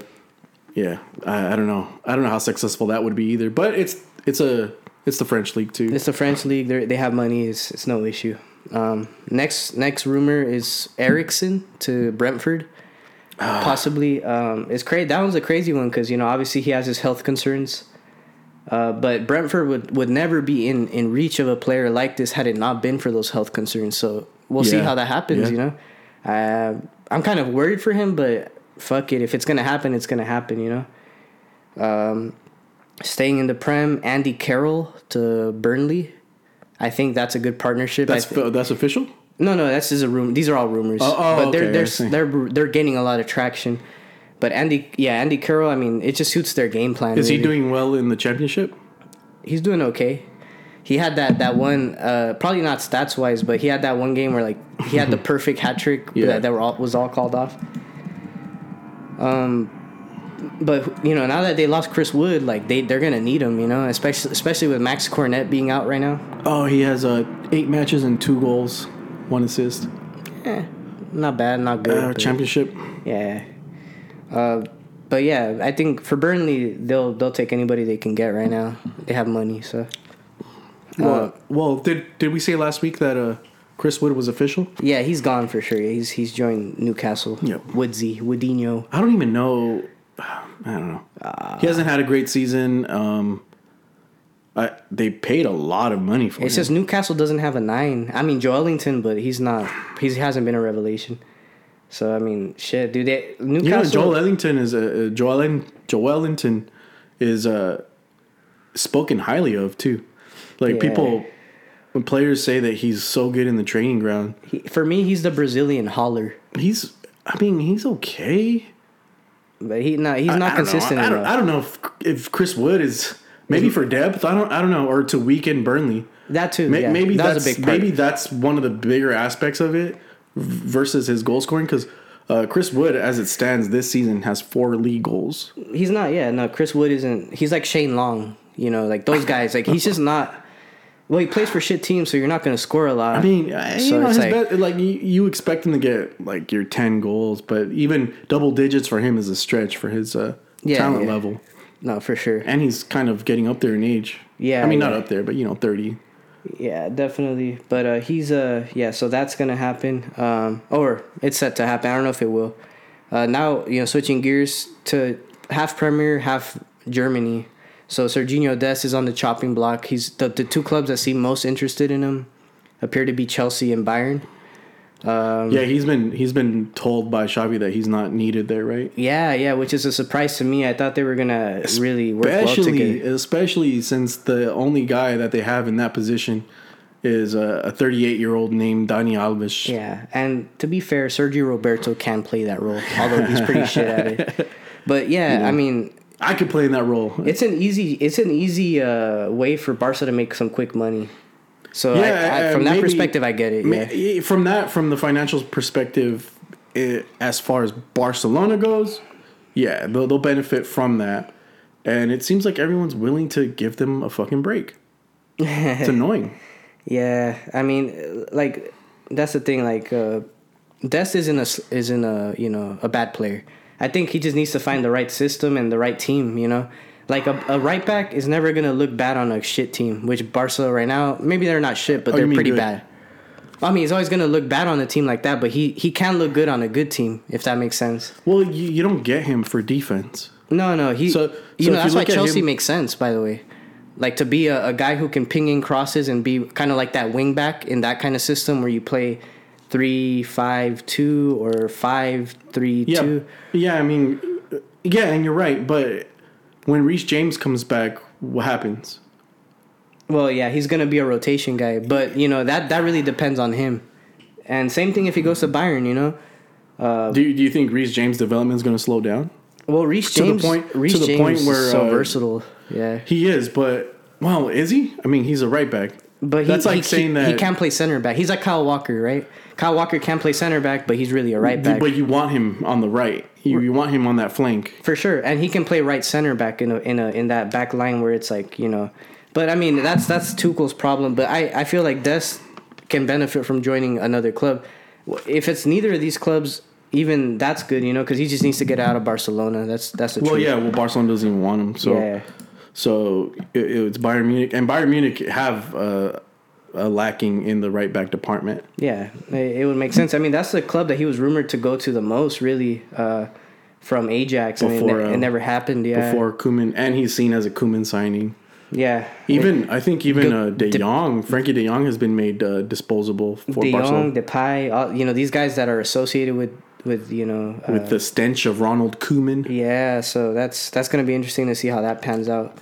yeah. I, I don't know. I don't know how successful that would be either. But it's it's a it's the French league too. It's the French league. They they have money. It's it's no issue. Um, next next rumor is Eriksen to Brentford. Ah. Possibly, um, it's crazy. That one's a crazy one because you know obviously he has his health concerns. Uh, but Brentford would, would never be in, in reach of a player like this had it not been for those health concerns. So we'll see how that happens. Yeah. You know, uh, I'm kind of worried for him, but fuck it. If it's gonna happen, it's gonna happen. You know. Um, staying in the Prem, Andy Carroll to Burnley. I think that's a good partnership. That's I thi- that's official. No, no, that's just a rumor. These are all rumors. Oh, oh, but they're okay, they're, they're they're gaining a lot of traction. But Andy, yeah, Andy Carroll. I mean, it just suits their game plan. Is he doing well in the championship? He's doing okay. He had that that one, uh, probably not stats wise, but he had that one game where like he had the perfect hat trick Yeah. that, that were all, was all called off. Um, but you know now that they lost Chris Wood, like they they're gonna need him, you know, especially especially with Max Cornet being out right now. Oh, he has uh, eight matches and two goals, one assist. Eh, not bad, not good. Uh, championship. Yeah. Uh, but yeah, I think for Burnley, they'll they'll take anybody they can get right now. They have money, so Well, well, did did we say last week that uh, Chris Wood was official? yeah, he's gone for sure. He's he's joined Newcastle. Yep. Woodsy, Woodinho. I don't even know. I don't know. he hasn't had a great season. Um, I, they paid a lot of money for it. him. just Newcastle doesn't have a nine. I mean, Joelinton, but he's not. He hasn't been a revelation. So I mean, shit, dude. They, you know, Newcastle. Joel Ellington is a uh, Joel Ellen- Joelinton is uh, spoken highly of too. Like Yeah. people, when players say that he's so good in the training ground, he, for me, he's the Brazilian holler. he's. I mean, he's okay. But he not. He's I- not I don't consistent I, don't. enough. I don't know if, if Chris Wood is maybe for depth. I don't. I don't know, or to weaken Burnley. that too. May- yeah. Maybe that that's a big part. maybe that's one of the bigger aspects of it versus his goal scoring because uh, Chris Wood, as it stands this season, has four league goals. He's not. Yeah, no. Chris Wood isn't. He's like Shane Long. You know, like those guys. Like he's just not. Well, he plays for shit teams, so you're not going to score a lot. I mean, So you know, his like- like you, you expect him to get like your ten goals, but even double digits for him is a stretch for his uh, Yeah, talent yeah. level, no, for sure. and he's kind of getting up there in age. Yeah, I mean not up there, but you know, thirty. Yeah, definitely. But uh, he's uh yeah, so that's gonna happen. Um, or it's set to happen. I don't know if it will. Uh, now you know, switching gears to half Premier, half Germany. So Serginho Dest is on the chopping block. He's the the two clubs that seem most interested in him appear to be Chelsea and Bayern. Um, yeah, he's been he's been told by Xavi that he's not needed there, right? Yeah, yeah, which is a surprise to me. I thought they were gonna really work well together. especially since the only guy that they have in that position is a 38 year old named Dani Alves. Yeah, and to be fair, Sergi Roberto can play that role, although he's pretty shit at it. But yeah, I mean, I could play in that role. it's an easy it's an easy uh, way for Barca to make some quick money. So I, I, uh, from that maybe- perspective, I get it. Yeah. From that, from the financial perspective, eh, as far as Barcelona goes, yeah, they'll, they'll benefit from that. And it seems like everyone's willing to give them a fucking break. It's annoying. Yeah, I mean, uh, like that's the thing. Like, uh, Dest isn't a isn't a you know a bad player. I think he just needs to find the right system and the right team. You know, like a, a right back is never gonna look bad on a shit team. Which Barca right now, maybe they're not shit, but Oh, they're pretty good. bad. I mean, he's always gonna look bad on a team like that, but he he can look good on a good team if that makes sense. Well, you, you don't get him for defense. No, no, he. So- you so know that's you why Chelsea him- makes sense. By the way, like to be a, a guy who can ping in crosses and be kind of like that wing back in that kind of system where you play three five two or five three Yeah, two. yeah. I mean, yeah, and you're right. But when Reece James comes back, what happens? Well, yeah, he's gonna be a rotation guy, but you know that that really depends on him. And same thing if he goes to Bayern, you know. do, you, do you think Reece James' development is going to slow down? Well, Reece To the James, point- Reece to the James point where so uh, versatile. Yeah, He is, but well, is he? I mean, he's a right back. but he, that's like he, saying he, that he can play center back. He's like Kyle Walker, right? Kyle Walker can play center back, but he's really a right back. But you want him on the right. You, you want him on that flank. For sure, and he can play right center back in a, in a in that back line where it's like you know, but I mean that's that's Tuchel's problem. But I I feel like Dest can benefit from joining another club. If it's neither of these clubs, even that's good, you know, because he just needs to get out of Barcelona. That's that's the Well, truth. yeah. Well, Barcelona doesn't even want him. So, Yeah. so it, it's Bayern Munich, and Bayern Munich have uh, a lacking in the right back department. Yeah, it, it would make sense. I mean, that's the club that he was rumored to go to the most, really, uh, from Ajax, and it, Before, ne- uh, it never happened. Yeah, Before Koeman, and he's seen as a Koeman signing. yeah, Even I think even uh, De De- Jong, Frenkie De Jong has been made uh, disposable for De Barcelona Jong, Depay, all, you know, these guys that are associated with with you know uh, with the stench of Ronald Koeman. Yeah, so that's that's gonna be interesting to see how that pans out.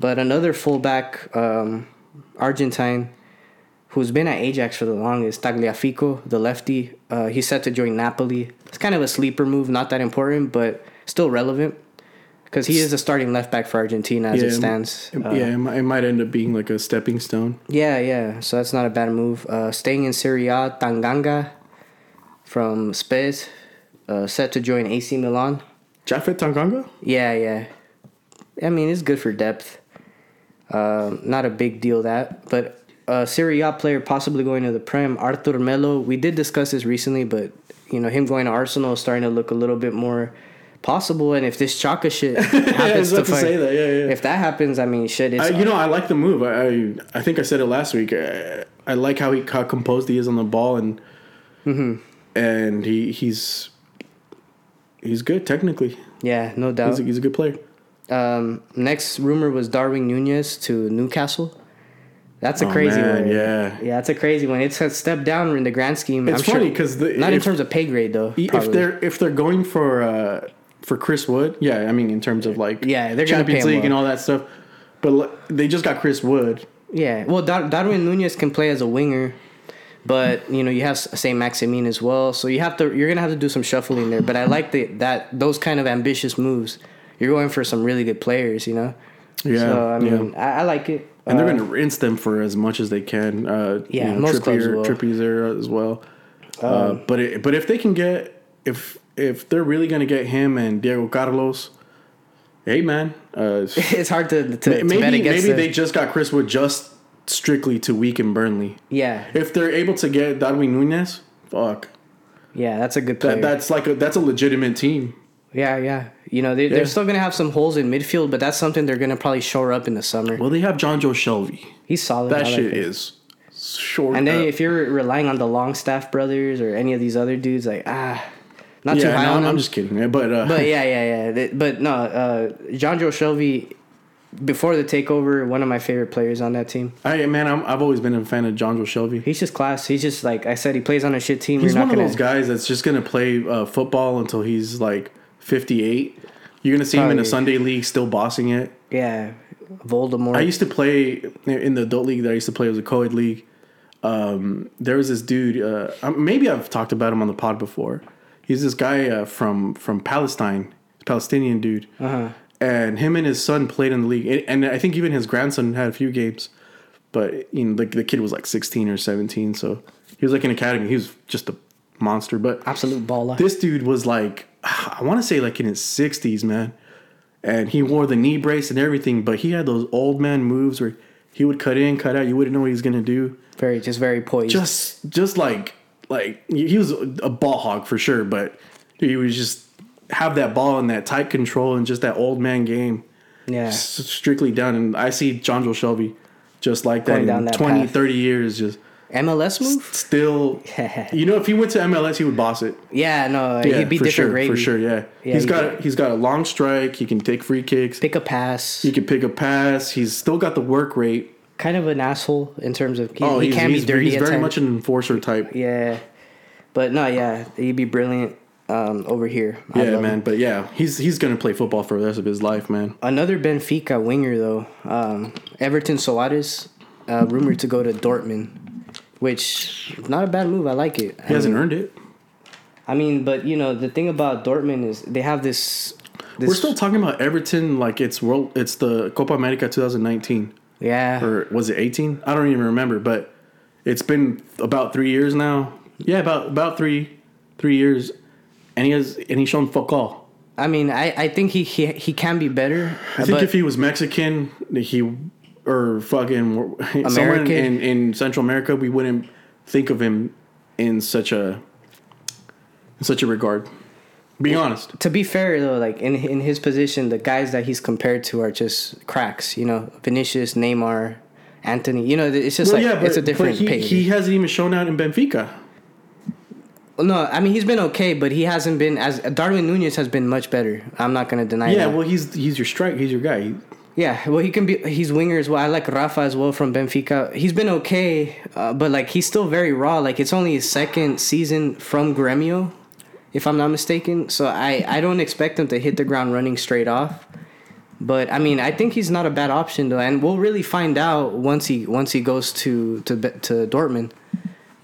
But another fullback, um, Argentine, who's been at Ajax for the longest, Tagliafico, the lefty. Uh, he's set to join Napoli. It's kind of a sleeper move, not that important, but still relevant because he is a starting left back for Argentina as it stands. It- Uh, yeah, it might, it might end up being like a stepping stone. yeah, yeah. So that's not a bad move. Uh, staying in Serie A, Tanganga. from Spez, uh, set to join AC Milan. Japhet Tanganga? Yeah, yeah. I mean, it's good for depth. Um, not a big deal that, but a Serie A player possibly going to the Prem, Arthur Melo. We did discuss this recently, but you know him going to Arsenal is starting to look a little bit more possible. And if this Xhaka shit happens was to, to fight- that, yeah, yeah. if that happens, I mean, shit, it's I, you know, I like the move. I, I I think I said it last week. I, I like how he how composed he is on the ball, and Mm-hmm. and he he's he's good technically. yeah, no He's doubt. a, he's a good player. Um, next rumor was Darwin Nunez to Newcastle. That's a Oh, crazy man, one. yeah. yeah, that's a crazy one. It's a step down in the grand scheme. It's I'm funny because the, not in terms of pay grade though. if they're if they're going for uh for Chris Wood, yeah, I mean in terms of like Yeah, they're Champions League and all that stuff, but l- they just got Chris Wood. Yeah, well, Dar- Darwin Nunez can play as a winger, but you know you have Saint Maximin as well, so you have to you're gonna have to do some shuffling there. But I like the that those kind of ambitious moves. You're going for some really good players, you know. Yeah, so I yeah. mean, I, I like it. And they're Uh, going to rinse them for as much as they can. Uh, Yeah, you know, most Trippier. Um, Trippier's there as well. uh, but it, but if they can get if if they're really going to get him and Diego Carlos, hey man, uh, it's hard to to, to maybe against. maybe the- they just got Chris Wood just strictly to weaken Burnley. yeah If they're able to get Darwin Nunez, fuck, yeah that's a good player. that, that's like a that's a legitimate team. yeah yeah you know they, Yeah. they're still gonna have some holes in midfield, but that's something they're gonna probably shore up in the summer. Well, they have Jonjo Shelvey. He's solid. That I like shit him. is short. And then up. if you're relying on the Longstaff brothers or any of these other dudes, like ah, not too high no, on I'm, them. I'm just kidding, man. But uh, but yeah, yeah, yeah. But no, uh, Jonjo Shelvey, before the takeover, one of my favorite players on that team. I man, I'm, I've always been a fan of Jonjo Shelvey. He's just class. He's just like I said. He plays on a shit team. He's You're one of gonna. those guys that's just gonna play uh, football until he's like 58. You're gonna see him in Probably. a Sunday league still bossing it. Yeah, Voldemort. I used to play in the adult league that I used to play. It was a co-ed league. Um, there was this dude. Uh, maybe I've talked about him on the pod before. He's this guy uh, from from Palestine, Palestinian dude, Uh-huh. and him and his son played in the league. And, and I think even his grandson had a few games. But you know, the, the kid was like 16 or 17, so he was like in academy. He was just a monster. But Absolute baller. this dude was like, I want to say like in his 60s, man. And he wore the knee brace and everything, but he had those old man moves where he would cut in, cut out. You wouldn't know what he was gonna do. very, just very poised. Just, just like, like he was a ball hog for sure, but he was just have that ball and that tight control and just that old man game yeah. strictly down. And I see Jonjo Shelvey just like that Going in that 20, path. 30 years, just MLS move. still. you know, if he went to MLS, he would boss it. Yeah, no, Yeah, he'd be for different sure, gravy. for sure. Yeah, Yeah, he's he got he's got a long strike. He can take free kicks. Pick a pass. He can pick a pass. He's still got the work rate. kind of an asshole in terms of he, Oh, he can be dirty. He's very times. much an enforcer type. Yeah, but no, yeah, he'd be brilliant um, over here. I Yeah, man. him. But yeah, he's he's gonna play football for the rest of his life, man. Another Benfica winger though, um, Everton Soares, uh, rumored to go to Dortmund, which not a bad move. I like it. He hasn't earned it. I mean, but you know the thing about Dortmund is they have this. this We're still talking about Everton like it's world. It's the Copa America 2019 yeah. or was it 18? I don't even remember. But it's been about three years now. Yeah, about about three three years, and he has and he's shown fuck all. I mean, I, I think he, he he can be better. I think if he was Mexican, he or fucking somewhere in, American. in, in Central America, we wouldn't think of him in such a in such a regard. Being honest, to be fair though, like in in his position, the guys that he's compared to are just cracks. You know, Vinicius, Neymar, Antony. You know, it's just well, like yeah, but, it's a different he, page. he hasn't even shown out in Benfica. no, I mean he's been okay, but he hasn't been as Darwin Nunez has been much better. I'm not gonna deny Yeah, that. well, he's he's your strike. He's your guy. He- Yeah, well, he can be. He's winger as well. I like Rafa as well from Benfica. He's been okay, uh, but like he's still very raw. Like it's only his second season from Gremio, if I'm not mistaken. So I I don't expect him to hit the ground running straight off. But I mean, I think he's not a bad option though, and we'll really find out once he once he goes to to to Dortmund.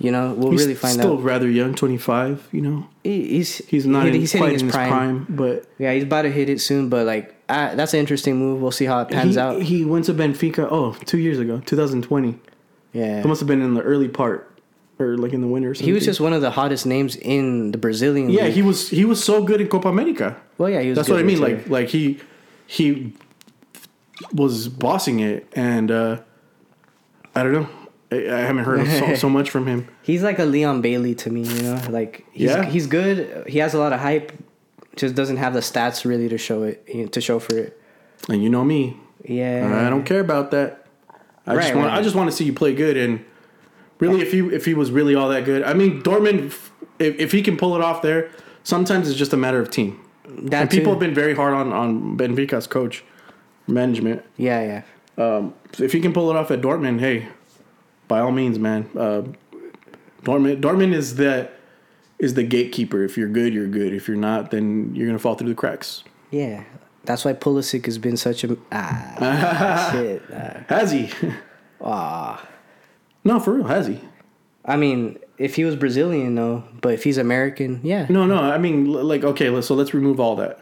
You know, we'll he's really find still out. Still rather young, twenty five. You know, He, he's he's not he- in, he's quite his in his prime. prime, but Yeah, he's about to hit it soon. But like, uh, that's an interesting move. We'll see how it pans he, out. he went to Benfica. Oh, two years ago, two thousand twenty. Yeah, It must have been in the early part. or like in the winter. Or He was just one of the hottest names in the Brazilian. yeah. league. He was he was so good in Copa America. Well, yeah, he was. That's what I mean. Like like he he was bossing it, and uh I don't know. I, I haven't heard so, so much from him. he's like a Leon Bailey to me. You know, like he's Yeah. he's good. He has a lot of hype. Just doesn't have the stats really to show it to show for it. And you know me, Yeah, I don't care about that. I just Right, want right. I just want to see you play good and really if he if he was really all that good. I mean Dortmund if, if he can pull it off there, sometimes it's just a matter of team. That and people too. have been very hard on on Benfica's coach management. Yeah, yeah. Um, so if he can pull it off at Dortmund, hey, by all means, man. Uh, Dortmund Dortmund is the is the gatekeeper. If you're good, you're good. If you're not, then you're gonna fall through the cracks. Yeah, that's why Pulisic has been such a ah shit. ah. Has he? Ah. no, for real, has he? I mean, if he was Brazilian, though, but if he's American, yeah, No, no. I mean, like, okay, so let's remove all that.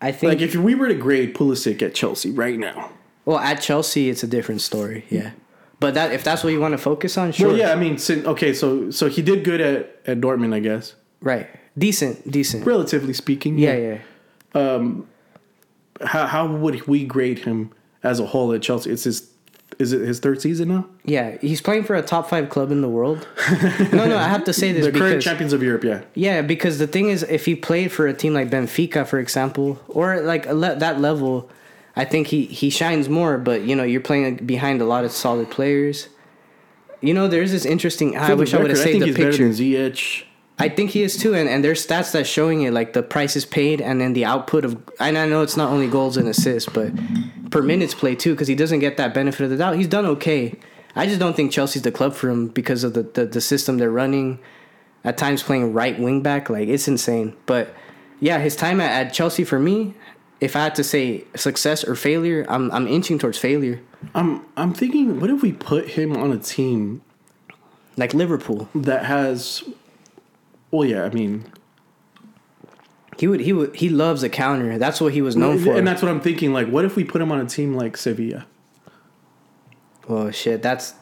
I think. Like, if we were to grade Pulisic at Chelsea right now, well, at Chelsea, it's a different story. Yeah, but that if that's what you want to focus on, sure. well, yeah. I mean, okay, so so he did good at at Dortmund, I guess, right, decent, decent. relatively speaking. Yeah, yeah. Um how how would we grade him as a whole at Chelsea? It's his is it his third season now? Yeah, he's playing for a top five club in the world. no, no, I have to say this The current because champions of Europe, yeah. yeah, because the thing is, if he played for a team like Benfica, for example, or like le- that level, I think he he shines more. But you know, you're playing behind a lot of solid players. You know, there's this interesting. I wish I would have record, saved the he's better picture. than Ziyech. I think he is too, and, and there's stats that's showing it, like the prices paid and then the output of. And I know it's not only goals and assists, but per minutes played too, because he doesn't get that benefit of the doubt. He's done okay. I just don't think Chelsea's the club for him because of the, the, the system they're running. At times playing right wing back, like it's insane. But yeah, his time at, at Chelsea for me, if I had to say success or failure, I'm I'm inching towards failure. I'm I'm thinking, what if we put him on a team Like Liverpool, that has? Well, yeah, I mean, he would he would he loves a counter. That's what he was known for. and that's what I'm thinking. Like, what if we put him on a team like Sevilla? Well, shit, that's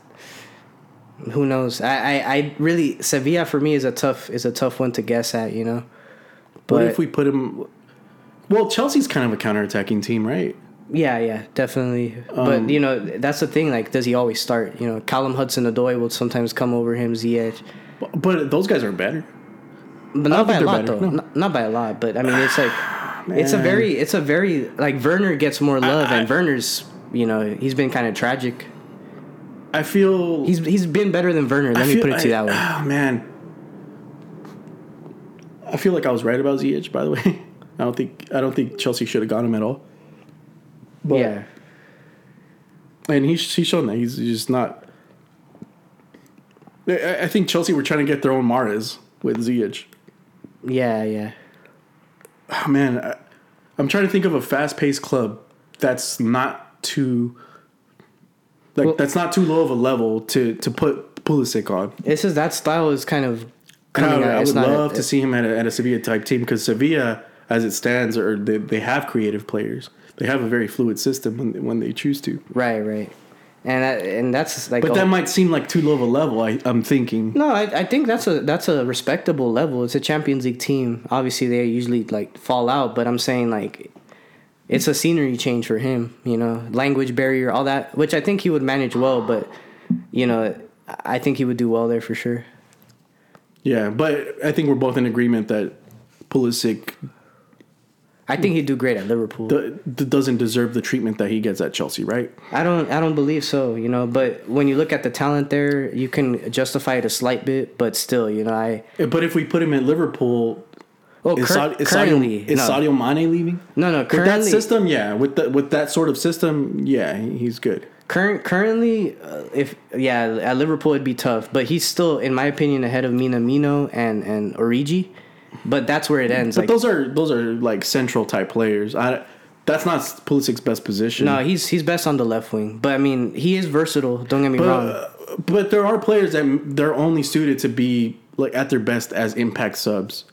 who knows. I, I, I really Sevilla for me is a tough is a tough one to guess at. You know, but What if we put him? Well, Chelsea's kind of a counterattacking team, right? yeah, yeah, definitely. Um, but you know, that's the thing. Like, does he always start? You know, Callum Hudson Odoi will sometimes come over him. Ziyech, But- But those guys are better. but not by a lot better, though. no. Not, not by a lot. But I mean, it's like it's a very it's a very like Werner gets more love, I- and Werner's you know he's been kind of tragic. I feel He's he's been better than Werner. Let I me put it to you that way. Oh man, I feel like I was right about Ziyech. By the way, I don't think I don't think Chelsea should have got him at all. But, yeah. and he's he's shown that he's just not. I, I think Chelsea were trying to get their own Mahrez with Ziyech. Yeah, yeah. Oh, man, I, I'm trying to think of a fast-paced club that's not too like Well- that's not too low of a level to to put Pulisic on. It's just that style is kind of coming I, out. I would not a- love to see him at a, at a Sevilla type team because Sevilla, as it stands, or they, they have creative players. They have a very fluid system when, when they choose to. Right, right. And that, and that's like But a- that might seem like too low of a level. I, I'm thinking. no, I, I think that's a that's a respectable level. It's a Champions League team. Obviously, they usually like fall out, but I'm saying like it's a scenery change for him. You know, language barrier, all that, which I think he would manage well. But you know, I think he would do well there for sure. Yeah, but I think we're both in agreement that Pulisic I think he'd do great at Liverpool. d- d- doesn't deserve the treatment that he gets at Chelsea, right? I don't I don't believe so, you know, but when you look at the talent there, you can justify it a slight bit, but still, you know, I But if we put him at Liverpool, well is, cur- is, currently Sadio, is no. Sadio Mane leaving? no no With that system, yeah. With the, with that sort of system, yeah, he's good. current currently uh, if yeah at Liverpool it'd be tough, but he's still in my opinion ahead of Minamino and and Origi, but that's where it ends. But Like those are those are like central type players. I, that's not Pulisic's best position. no, he's he's best on the left wing, but I mean he is versatile. Don't get me wrong. Uh, but there are players that they're only suited to be like at their best as impact subs.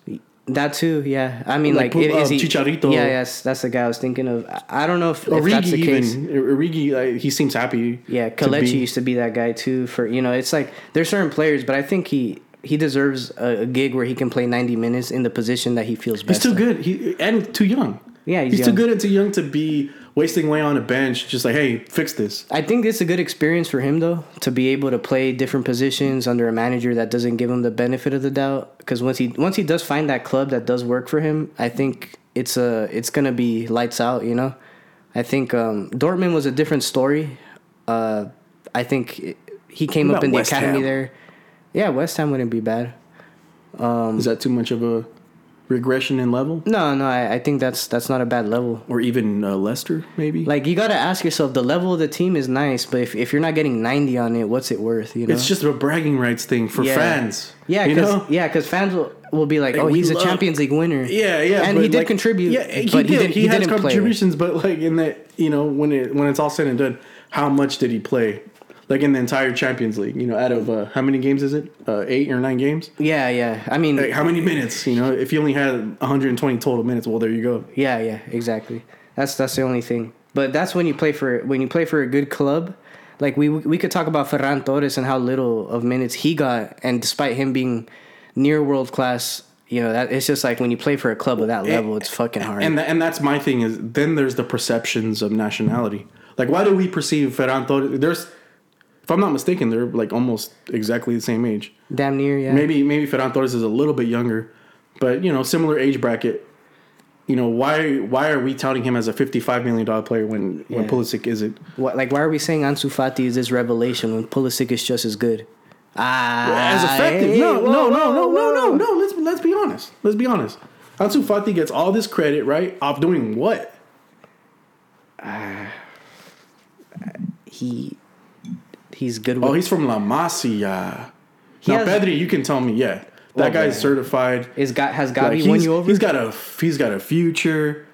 That too, yeah. I mean, Like, like, uh, is he? Chicharito. Yeah, yes, that's the guy I was thinking of. I- don't know if, if that's Origi the case. even Origi, like, he seems happy. Yeah, Kelechi used to be that guy too. For you know, it's like there's certain players, but I think he he deserves a, a gig where he can play 90 minutes in the position that he feels best. He's too in. good. He and too young. Yeah, he's he's, too good and too young to be wasting away on a bench. Just like, hey, fix this. I think it's a good experience for him though to be able to play different positions under a manager that doesn't give him the benefit of the doubt. Because once he once he does find that club that does work for him, I think it's a it's gonna be lights out. You know, I think um, Dortmund was a different story. Uh, I think it, he came up in the West academy Ham? there. Yeah, West Ham wouldn't be bad. Um, Is that too much of a regression in level, No, no, I, I think that's that's not a bad level. or even uh, Leicester? Maybe. Like you got to ask yourself, the level of the team is nice, but if, if you're not getting 90 on it, what's it worth? You know, it's just a bragging rights thing for Yeah. fans. Yeah, you know. yeah, because fans will, will be like, Like, "Oh, he's a love- Champions League winner." Yeah, yeah, and he did like- contribute. Yeah, he but did. he, did, he, he has didn't play. contributions, but like in that, you know, when it when it's all said and done, how much did he play? Like in the entire Champions League, you know, out of uh, how many games is it? Uh, eight or nine games? Yeah, yeah. I mean, Like how many minutes? You know, if you only had 120 total minutes, well, there you go. yeah, yeah, exactly. That's that's the only thing. But that's when you play for when you play for a good club. Like we we could talk about Ferran Torres and how little of minutes he got, and despite him being near world class, you know that it's just like when you play for a club of that level, it's fucking hard. And and that's my thing is then there's the perceptions of nationality. Like why do we perceive Ferran Torres? There's, if I'm not mistaken, they're like almost exactly the same age. Damn near, yeah. Maybe maybe Ferran Torres is a little bit younger, but you know similar age bracket. You know why why are we touting him as a 55 million dollar player when when Pulisic isn't? What, like, why are we saying Ansu Fati is this revelation when Pulisic is just as good? Ah, as effective. hey, no, no, no, no, no, no, no. Let's let's be honest. Let's be honest. Ansu Fati gets all this credit, right? Off doing what? He, he's good oh, with. Oh, he's from La Masia. He now, has- Pedri, you can tell me, yeah, that guy's certified. is got has Like, won he's, you over? he's got a he's got a future.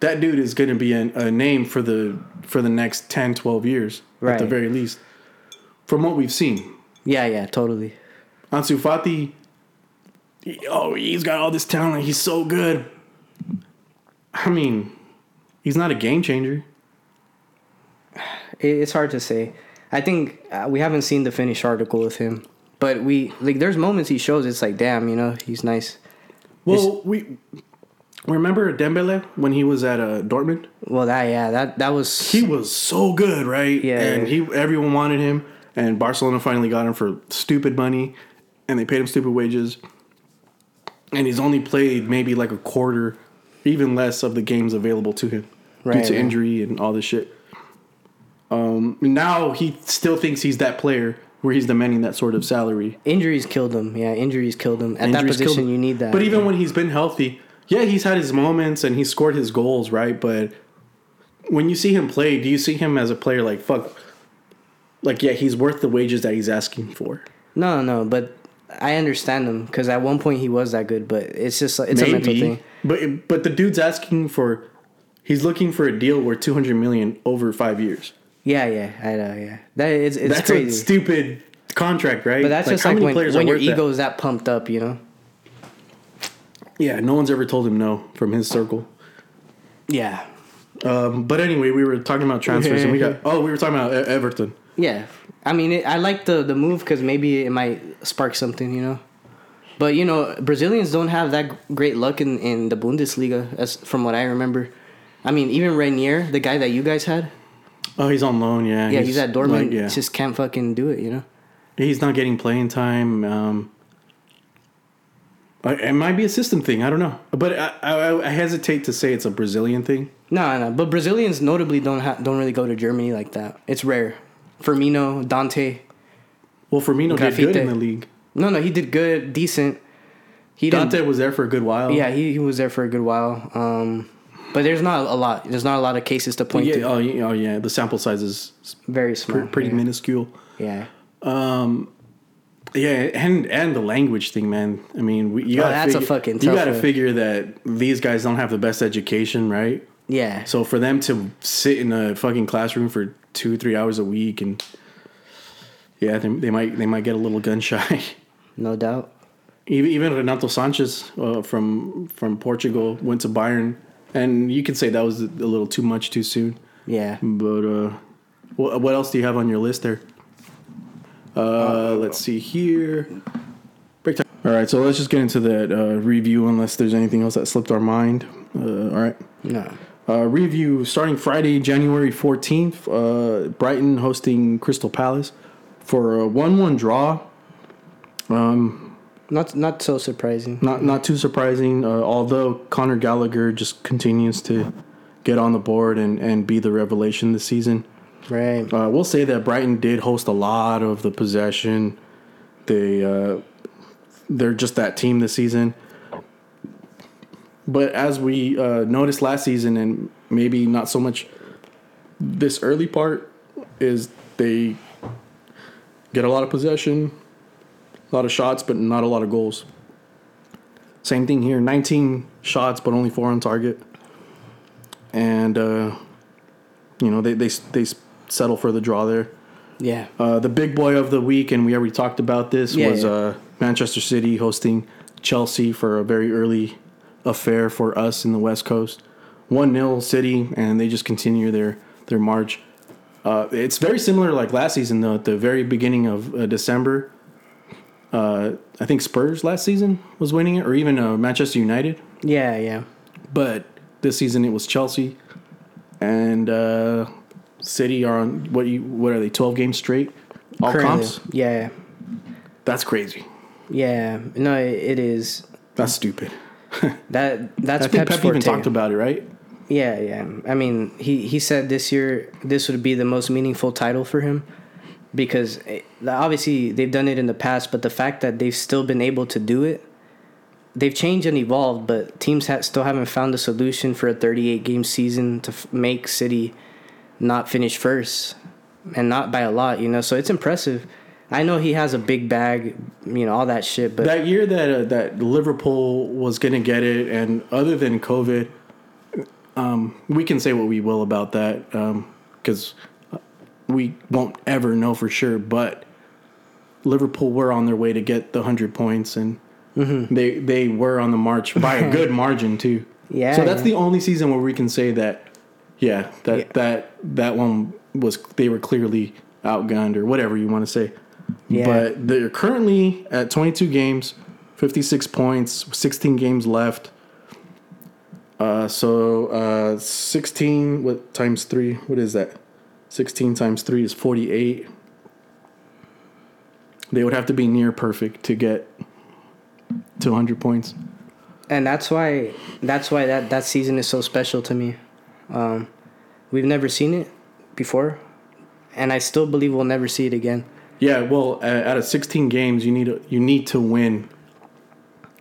That dude is going to be a, a name for the for the next 10, 12 years at the very least. From what we've seen, yeah, yeah, totally. Ansu Fati. Oh, he's got all this talent. He's so good. I mean, he's not a game changer. It's hard to say. I think uh, we haven't seen the finished article with him, but we like. There's moments he shows. It's like, damn, you know, he's nice. Well, we remember Dembele when he was at uh, Dortmund. Well, that yeah, that that was He was so good, right? Yeah. and he everyone wanted him, and Barcelona finally got him for stupid money, and they paid him stupid wages. And he's only played maybe like a quarter, even less of the games available to him Right, due to right. injury and all this shit. Um, now he still thinks he's that player where he's demanding that sort of salary. injuries killed him. Yeah, injuries killed him. At that Injuries killed position, you need that. But even when he's been healthy, yeah, he's had his moments and he scored his goals, right? But when you see him play, do you see him as a player like fuck? Like, yeah, he's worth the wages that he's asking for. no, no, but I understand him because at one point he was that good. But it's just it's a mental thing. but but the dude's asking for, he's looking for a deal worth two hundred million over five years. Yeah, yeah, I know. Yeah, that is it's That's a stupid contract, right? but that's just how like many when, players when your that? ego is that pumped up, you know. Yeah, no one's ever told him no from his circle. Yeah, Um, but anyway, we were talking about transfers, and we got oh, we were talking about Everton. yeah. I mean, it, I like the the move because maybe it might spark something, you know. But you know, Brazilians don't have that great luck in, in the Bundesliga, as from what I remember. I mean, even Reinier, the guy that you guys had, Oh, he's on loan. Yeah, yeah, he's, at Dortmund. like, yeah, Just can't fucking do it, you know. he's not getting playing time. Um, it might be a system thing. I don't know, but I, I, I hesitate to say it's a Brazilian thing. No, no, but Brazilians notably don't ha- don't really go to Germany like that. It's rare. Firmino, Dante. Well, Firmino did good in the league. No, no, he did good, decent. He. Dante was there for a good while. Yeah, he, he was there for a good while. Um, but there's not a lot. There's not a lot of cases to point yeah, to. oh, yeah, oh yeah. The sample size is Very small. pretty yeah. minuscule. Yeah. Yeah, and and the language thing, man. I mean, we, you Oh, gotta figure, fucking You got to one. figure that these guys don't have the best education, right? Yeah. So for them to sit in a fucking classroom for two, three hours a week, and yeah, they, they might they might get a little gun shy. No doubt. even even Renato Sanches uh, from from Portugal went to Bayern, and you can say that was a little too much too soon. Yeah. But uh, what, what else do you have on your list there? Uh, let's see here. Break time. All right, so let's just get into that uh, review, unless there's anything else that slipped our mind. Uh, all right. No. Uh, review starting Friday, January 14th. Uh, Brighton hosting Crystal Palace for a 1 1 draw. Not not so surprising. Not not too surprising, uh, although Conor Gallagher just continues to get on the board and, and be the revelation this season. Right. Uh, we'll say that Brighton did host a lot of the possession. They uh, they're just that team this season. But as we uh, noticed last season, and maybe not so much this early part, is they get a lot of possession, a lot of shots, but not a lot of goals. Same thing here 19 shots, but only four on target. And, uh, you know, they, they, they settle for the draw there. Yeah. Uh, the big boy of the week, and we already talked about this, Yeah, was yeah. Uh, Manchester City hosting Chelsea for a very early affair for us in the West Coast. 1 0 City, and they just continue their, their march. Uh, it's very similar like last season, though, at the very beginning of uh, December. Uh, I think Spurs last season was winning it, or even uh, Manchester United. Yeah. Yeah. But this season it was Chelsea, and uh, City are on what you what are they twelve games straight, all Currently. comps. Yeah. That's crazy. Yeah. No, it, it is. That's stupid. That that's I think Pep's Pep even talked about it, right? Yeah, yeah. I mean, he he said this year this would be the most meaningful title for him because obviously they've done it in the past, but the fact that they've still been able to do it, they've changed and evolved, but teams still haven't found a solution for a 38 game season to f- make City not finish first and not by a lot, you know. So it's impressive. I know he has a big bag, you know, all that shit, but That year that uh, that Liverpool was gonna get it, and other than COVID, um, we can say what we will about that because we won't ever know for sure. But Liverpool were on their way to get the hundred points, and Mm-hmm. they they were on the march by a good margin too. Yeah, So that's yeah. the only season where we can say that, yeah, that Yeah. that that one was they were clearly outgunned or whatever you want to say. Yeah. But they're currently at 22 games, 56 points, 16 games left. Uh, so uh, 16 what times three? What is that? 16 times three is 48. They would have to be near perfect to get to 100 points. and that's why that's why that that season is so special to me. Um, we've never seen it before, and I still believe we'll never see it again. Yeah, well, uh, out of 16 games, you need to, you need to win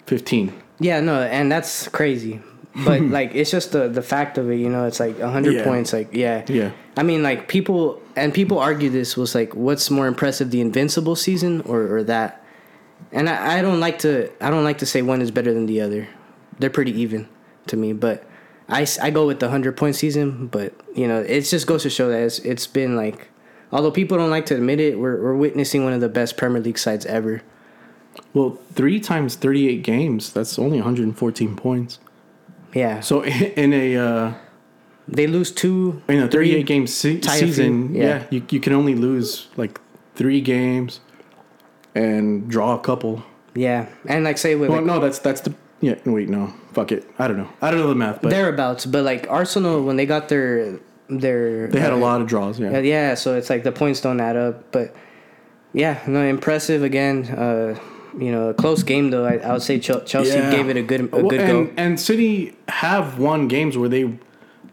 15. Yeah, no, and that's crazy. But like, it's just the the fact of it. You know, it's like hundred Yeah. points. Like, yeah, Yeah. I mean, like people and people argue this was like, what's more impressive, the Invincible season or or that? And I, I don't like to I don't like to say one is better than the other. They're pretty even to me, but I, I go with the hundred point season. But you know, it just goes to show that it's it's been like, although people don't like to admit it, we're we're witnessing one of the best Premier League sides ever. Well, three times 38 games, that's only 114 points. Yeah, So in a uh, they lose two in a three, 38 game se- few, season, yeah. yeah, you, you can only lose like three games and draw a couple. Yeah, and like say with Well, like, no, that's that's the yeah. Wait, no, fuck it. I don't know. I don't know the math, but thereabouts, but like Arsenal when they got their their they had a uh, lot of draws. Yeah, Yeah, yeah, so it's like the points don't add up, but yeah, no, impressive again. Uh, you know, a close game though. I, I would say Chelsea Yeah. gave it a good a Well, good and, go. and City have won games where they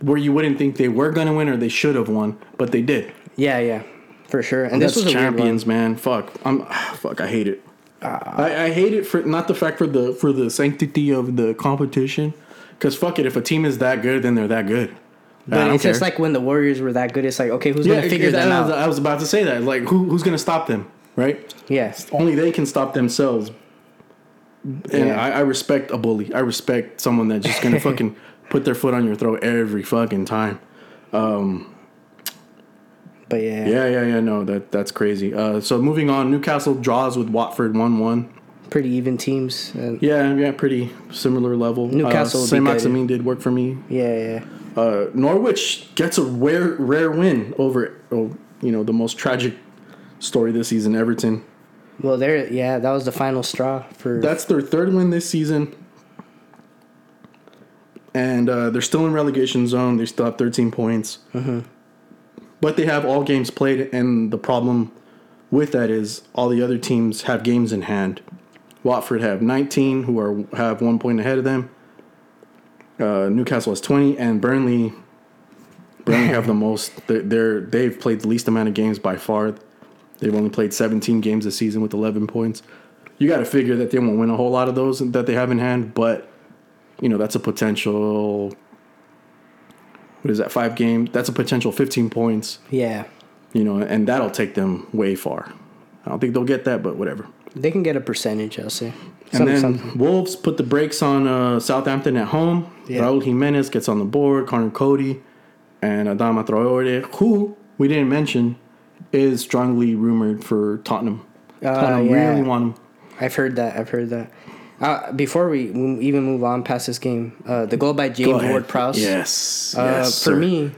where you wouldn't think they were going to win or they should have won, but they did. Yeah, yeah, for sure. And this was champions, man. Fuck, I'm fuck. I hate it. Ah. I, I hate it for not the fact for the for the sanctity of the competition, because fuck it. If a team is that good, then they're that good. Weird one. I But it's just like when the Warriors were that good. It's like okay, who's gonna figure it- them I was, out? I was about to say that. Like, who who's gonna stop them? Right? Yes. Only they can stop themselves. And Yeah. I, I respect a bully. I respect someone that's just gonna fucking put their foot on your throat every fucking time. Um, but yeah, Yeah, yeah, yeah. No, that that's crazy. Uh, so moving on, Newcastle draws with Watford one one. pretty even teams. And Yeah, yeah, pretty similar level. Newcastle uh, would be Saint. Maximin did work for me. yeah, yeah. Uh, Norwich gets a rare rare win over oh, you know the most tragic story this season, Everton. Well, there, yeah, that was the final straw for. That's their third win this season. And uh, they're still in relegation zone. They still have 13 points. But they have all games played, and the problem with that is all the other teams have games in hand. Watford have 19, who are have one point ahead of them. Uh, Newcastle has 20, and Burnley. Burnley have the most. They're, they're they've played the least amount of games by far. They've only played 17 games this season with 11 points. You got to figure that they won't win a whole lot of those that they have in hand, but you know that's a potential. What is that? Five game. That's a potential 15 points. yeah, You know, and that'll take them way far. I don't think they'll get that, but whatever. they can get a percentage. I'll say. And then some- Wolves put the brakes on uh, Southampton at home. Yeah. Raul Jimenez gets on the board. Conor Coady and Adama Traore, who we didn't mention, is strongly rumored for Tottenham. Uh, Tottenham yeah. really want him. I've heard that. I've heard that. Uh, before we even move on past this game, uh, the goal by James. Ward Prowse. Yes. Uh, yes. for me,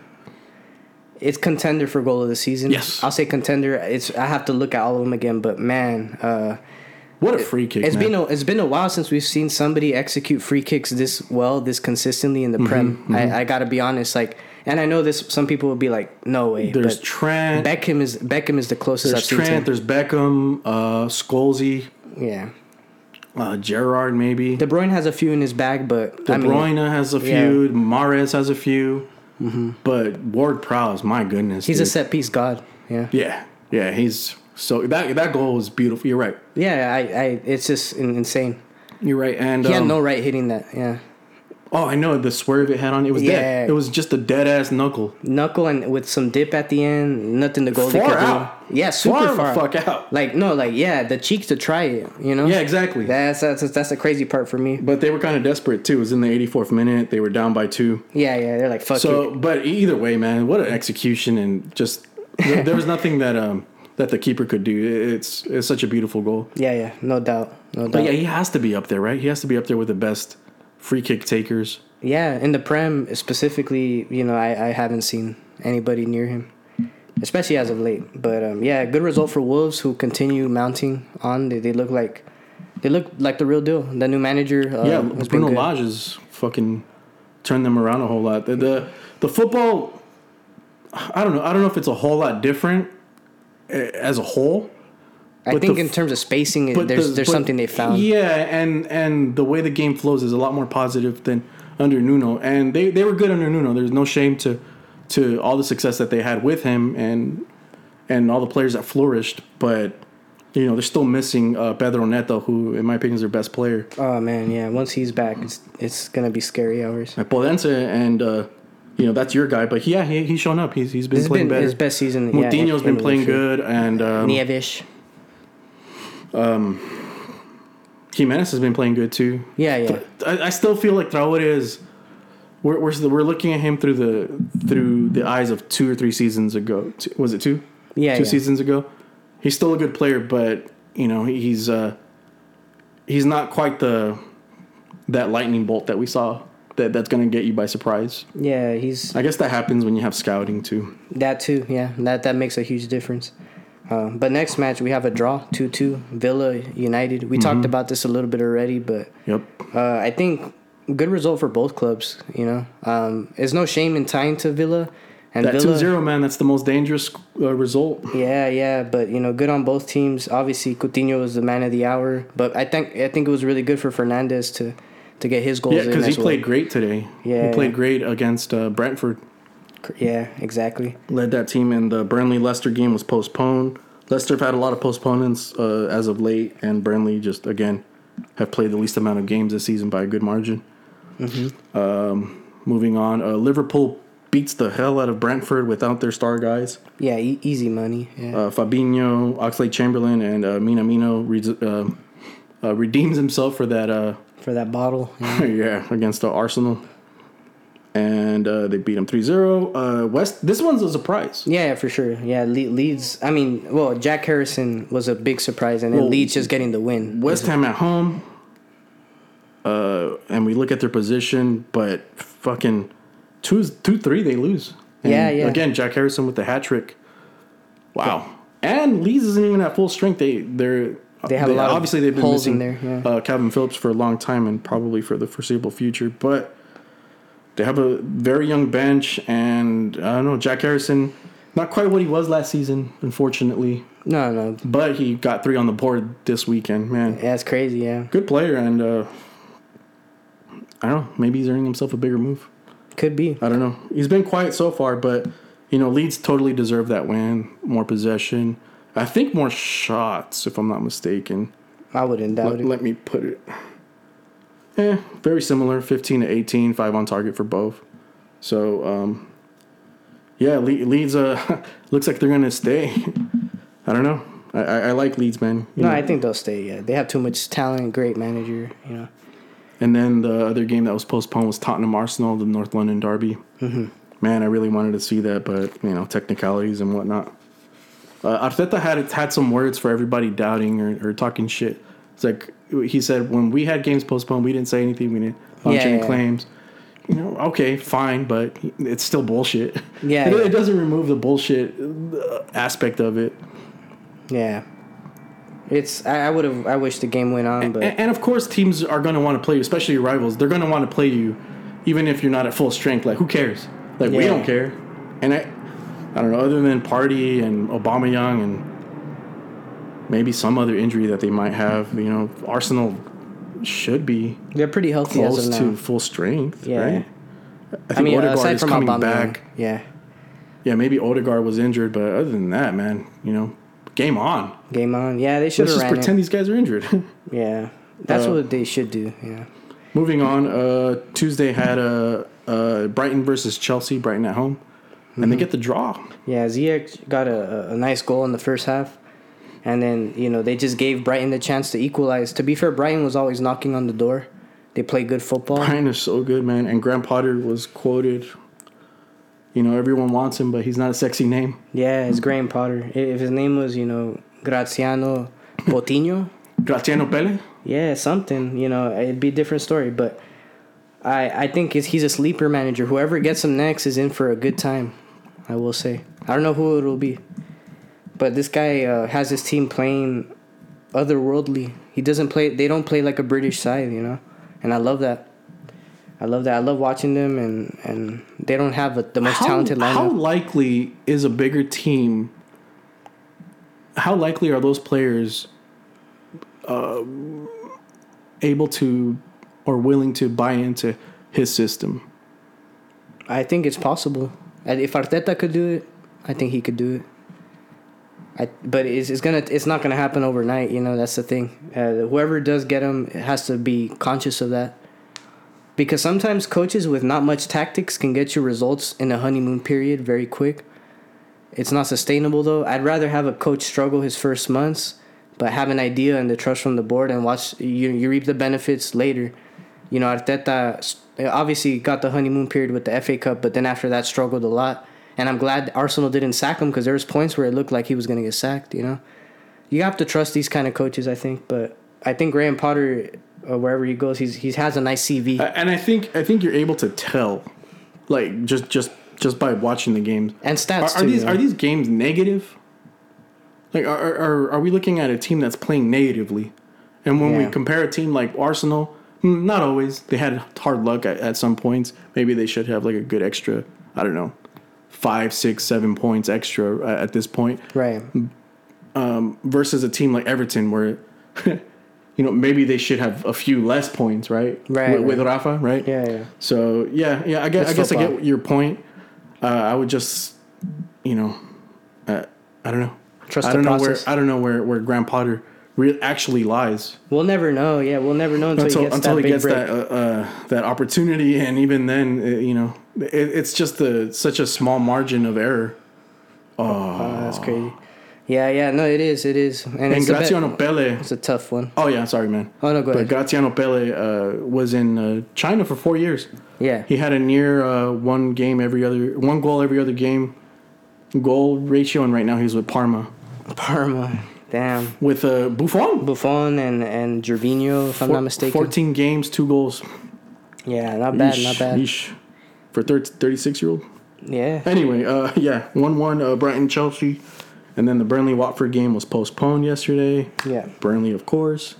it's contender for goal of the season. Yes. I'll say contender. It's I have to look at all of them again, but man, uh, what a free kick. it's man. been a, it's been a while since we've seen somebody execute free kicks this well, this consistently in the Mm-hmm, prem. I, I gotta be honest, like, and I know this. Some people would be like, "No way." There's Trent. Beckham is Beckham is the closest there's. Trent. There's Beckham. Uh, Scholesy. yeah, Uh, Gerrard maybe. De Bruyne has a few in his bag, but De I mean, Bruyne has a yeah. Mm-hmm. few. Mahrez has a few. But Ward Prowse, my goodness, he's a set piece god. Yeah, Yeah, yeah, he's so that that goal was beautiful. You're right. yeah. I, I it's just insane. You're right. And He had um, no right hitting that. Yeah, oh, I know the swerve it had on it was Yeah. dead. It was just a dead ass knuckle. knuckle and with some dip at the end. Nothing to go Far out. Yeah, super Far far. fuck out. Like no, like yeah, the cheek to try it. You know. Yeah, exactly. That's that's that's the crazy part for me. but they were kind of desperate too. It was in the 84th minute. They were down by two. Yeah, yeah. They're like fuck So, it. but either way, man, what an execution and just there was nothing that um that the keeper could do. It's it's such a beautiful goal. Yeah, yeah. No doubt. No doubt. But yeah, he has to be up there, right? He has to be up there with the best free kick takers. Yeah, in the prem specifically, you know, I I haven't seen anybody near him, especially as of late. But um, yeah, good result for Wolves who continue mounting on. They, they look like they look like the real deal. The new manager. Uh, yeah, Bruno. Lage has fucking turned them around a whole lot. The, the the football, I don't know. I don't know if it's a whole lot different eh, as a whole. I think the in terms of spacing, there's the- there's but- something they found. Yeah, and and the way the game flows is a lot more positive than under Nuno. And they, they were good under Nuno. There's no shame to to all the success that they had with him and and all the players that flourished. But you know they're still missing uh, Pedro Neto, who in my opinion is their best player. Oh man, yeah. Once he's back, it's it's gonna be scary hours. At and uh, you know that's your guy. But yeah, he, he's shown up. He's he's been This playing been better. his best season. yeah, Moutinho's in- been playing good, and um, Neves. Jimenez has been playing good too. Yeah, yeah. I, I still feel like Traore is. We're, we're we're looking at him through the through the eyes of two or three seasons ago. Was it two? Yeah, two yeah. seasons ago. He's still a good player, but you know he's uh, he's not quite the that lightning bolt that we saw that that's going to get you by surprise. Yeah, he's I guess that happens when you have scouting too. that too. Yeah, that that makes a huge difference. Uh, but next match we have a draw, two two, Villa United. We Mm-hmm. talked about this a little bit already, but Yep. uh, I think good result for both clubs. You know, um, there's no shame in tying to Villa and That Villa. 2-0, man, that's the most dangerous uh, result. Yeah, yeah, but you know, good on both teams. Obviously, Coutinho was the man of the hour, but I think I think it was really good for Fernandes to to get his goals Yeah, because he well. played great today. Yeah. he played great against uh, Brentford. Yeah, exactly. led that team, and the Burnley Leicester game was postponed. Leicester have had a lot of postponements uh, as of late, and Burnley just again have played the least amount of games this season by a good margin. Um, moving on, uh, Liverpool beats the hell out of Brentford without their star guys. Yeah, e- easy money. Yeah. Uh, Fabinho, Oxlade Chamberlain, and uh, Minamino re- uh, uh, redeems himself for that. Uh, for that bottle. Yeah. yeah, against Arsenal. And uh, they beat them 3-0. Uh, West, this one's a surprise. Yeah, for sure. Yeah, Le- Leeds. I mean, well, Jack Harrison was a big surprise, and then Well, Leeds just getting the win. West Ham at home, uh, and we look at their position, but fucking two, two, three, they lose. And Yeah, yeah. Again, Jack Harrison with the hat trick. Wow. And Leeds isn't even at full strength. They they're They have a lot of obviously they've been holes in there, yeah. uh, Calvin Phillips for a long time and probably for the foreseeable future, but they have a very young bench and I don't know Jack Harrison, not quite what he was last season, unfortunately, No, no, but he got three on the board this weekend. Man, yeah, it's crazy. Yeah, good player and uh, I don't know maybe he's earning himself a bigger move. could be. I don't know. He's been quiet so far, but you know, Leeds totally deserve that win. More possession. I think more shots, if I'm not mistaken. I wouldn't doubt Let, it. let me put it. Eh, very similar. 15 to 18, five on target for both. So, um, yeah, Le- Leeds uh, looks like they're gonna stay. I don't know. I, I, I like Leeds, man. No, know. I think they'll stay. Yeah, they have too much talent. Great manager. You know. And then the other game that was postponed was Tottenham Arsenal, the North London derby. Mm-hmm. Man, I really wanted to see that, but you know technicalities and whatnot. Uh, Arteta had had some words for everybody doubting or, or talking shit. It's like he said when we had games postponed, we didn't say anything. We didn't launch Yeah, any yeah. claims. You know, okay, fine, but it's still bullshit. Yeah, it, yeah. it doesn't remove the bullshit uh, aspect of it. Yeah. It's. I, I would have. I wish the game went on, but And, and of course, teams are going to want to play you, especially your rivals. They're going to want to play you, even if you're not at full strength. Like, who cares? Like, we don't care. And I, I don't know. Other than Partey and Aubameyang and maybe some other injury that they might have, you know, Arsenal should be they're pretty healthy close as of to full strength, Yeah. right? I I mean, Odegaard aside is from coming Aubameyang, back. yeah, Yeah, maybe Odegaard was injured, but other than that, man, you know, game on. game on. Yeah, they should Let's just pretend it. these guys are injured. Yeah, that's Uh, what they should do. Yeah, Moving on, uh, Tuesday had a uh, uh, Brighton versus Chelsea. Brighton at home, and Mm-hmm. they get the draw. yeah. Ziyech got a, a nice goal in the first half, and then you know they just gave Brighton the chance to equalize. To be fair, Brighton was always knocking on the door. They play good football. Brighton is so good, man. And Graham Potter was quoted. You know, everyone wants him, but he's not a sexy name. Yeah, it's Graham Potter. If his name was you know Graziano Coutinho, Graziano Pele. yeah, something you know it'd be a different story. But I I think he's, he's a sleeper manager. Whoever gets him next is in for a good time. I will say. I don't know who it'll be, but this guy uh, has his team playing otherworldly. He doesn't play. They don't play like a British side, you know, and I love that. I love that. I love watching them, and and they don't have a, the most How, talented how likely is a bigger team? How likely are those players uh, able to or willing to buy into his system? I think it's possible. And if Arteta could do it, I think he could do it. I, but it's, it's gonna it's not gonna happen overnight. You know that's the thing. Uh, whoever does get him has to be conscious of that. Because sometimes coaches with not much tactics can get you results in a honeymoon period very quick. It's not sustainable though. I'd rather have a coach struggle his first months, but have an idea and the trust from the board and watch you you reap the benefits later. You know, Arteta obviously got the honeymoon period with the FA Cup, but then after that struggled a lot. And I'm glad Arsenal didn't sack him because there was points where it looked like he was going to get sacked. You know, you have to trust these kind of coaches, I think. But I think Graham Potter, uh, wherever he goes, he's he has a nice CV. And I think I think you're able to tell, like just just just by watching the games. And stats Are, are too, these yeah. are these games negative? Like are, are are we looking at a team that's playing negatively? And when we compare a team like Arsenal, hmm, not always. They had hard luck at, at some points. Maybe they should have like a good extra. I don't know, five, six, seven points extra at, at this point right. Um, versus a team like Everton where. You know, maybe they should have a few less points, right? Right, With, with. Rafa, right? Yeah, yeah. So yeah, yeah. I guess, I guess I get your point. Uh, I would just, you know, uh, I don't know. Trust I the don't know process. where I don't know where where Graham Potter re- actually lies We'll never know. Yeah, we'll never know until, until he gets until that he gets that uh, uh, that opportunity, and even then, uh, you know, it, it's just a such a small margin of error. Oh, that's crazy. Yeah, yeah, no, it is, it is, and, And a Pele. it's a tough one. Oh yeah, sorry, man. Oh no, go But ahead. Graziano Pele uh, was in uh, China for four years. Yeah, He had a near uh, one game every other, one goal every other game, goal ratio, and right now he's with Parma Parma, damn, with uh, Buffon. Buffon and and Gervinho, if I'm not mistaken. Fourteen games, two goals. Yeah, not bad, Yeesh, not bad. yeesh. For 36 year old. Yeah, Anyway, uh, yeah, one one uh, Brighton Chelsea, and then the Burnley Watford game was postponed yesterday. yeah, Burnley, of course,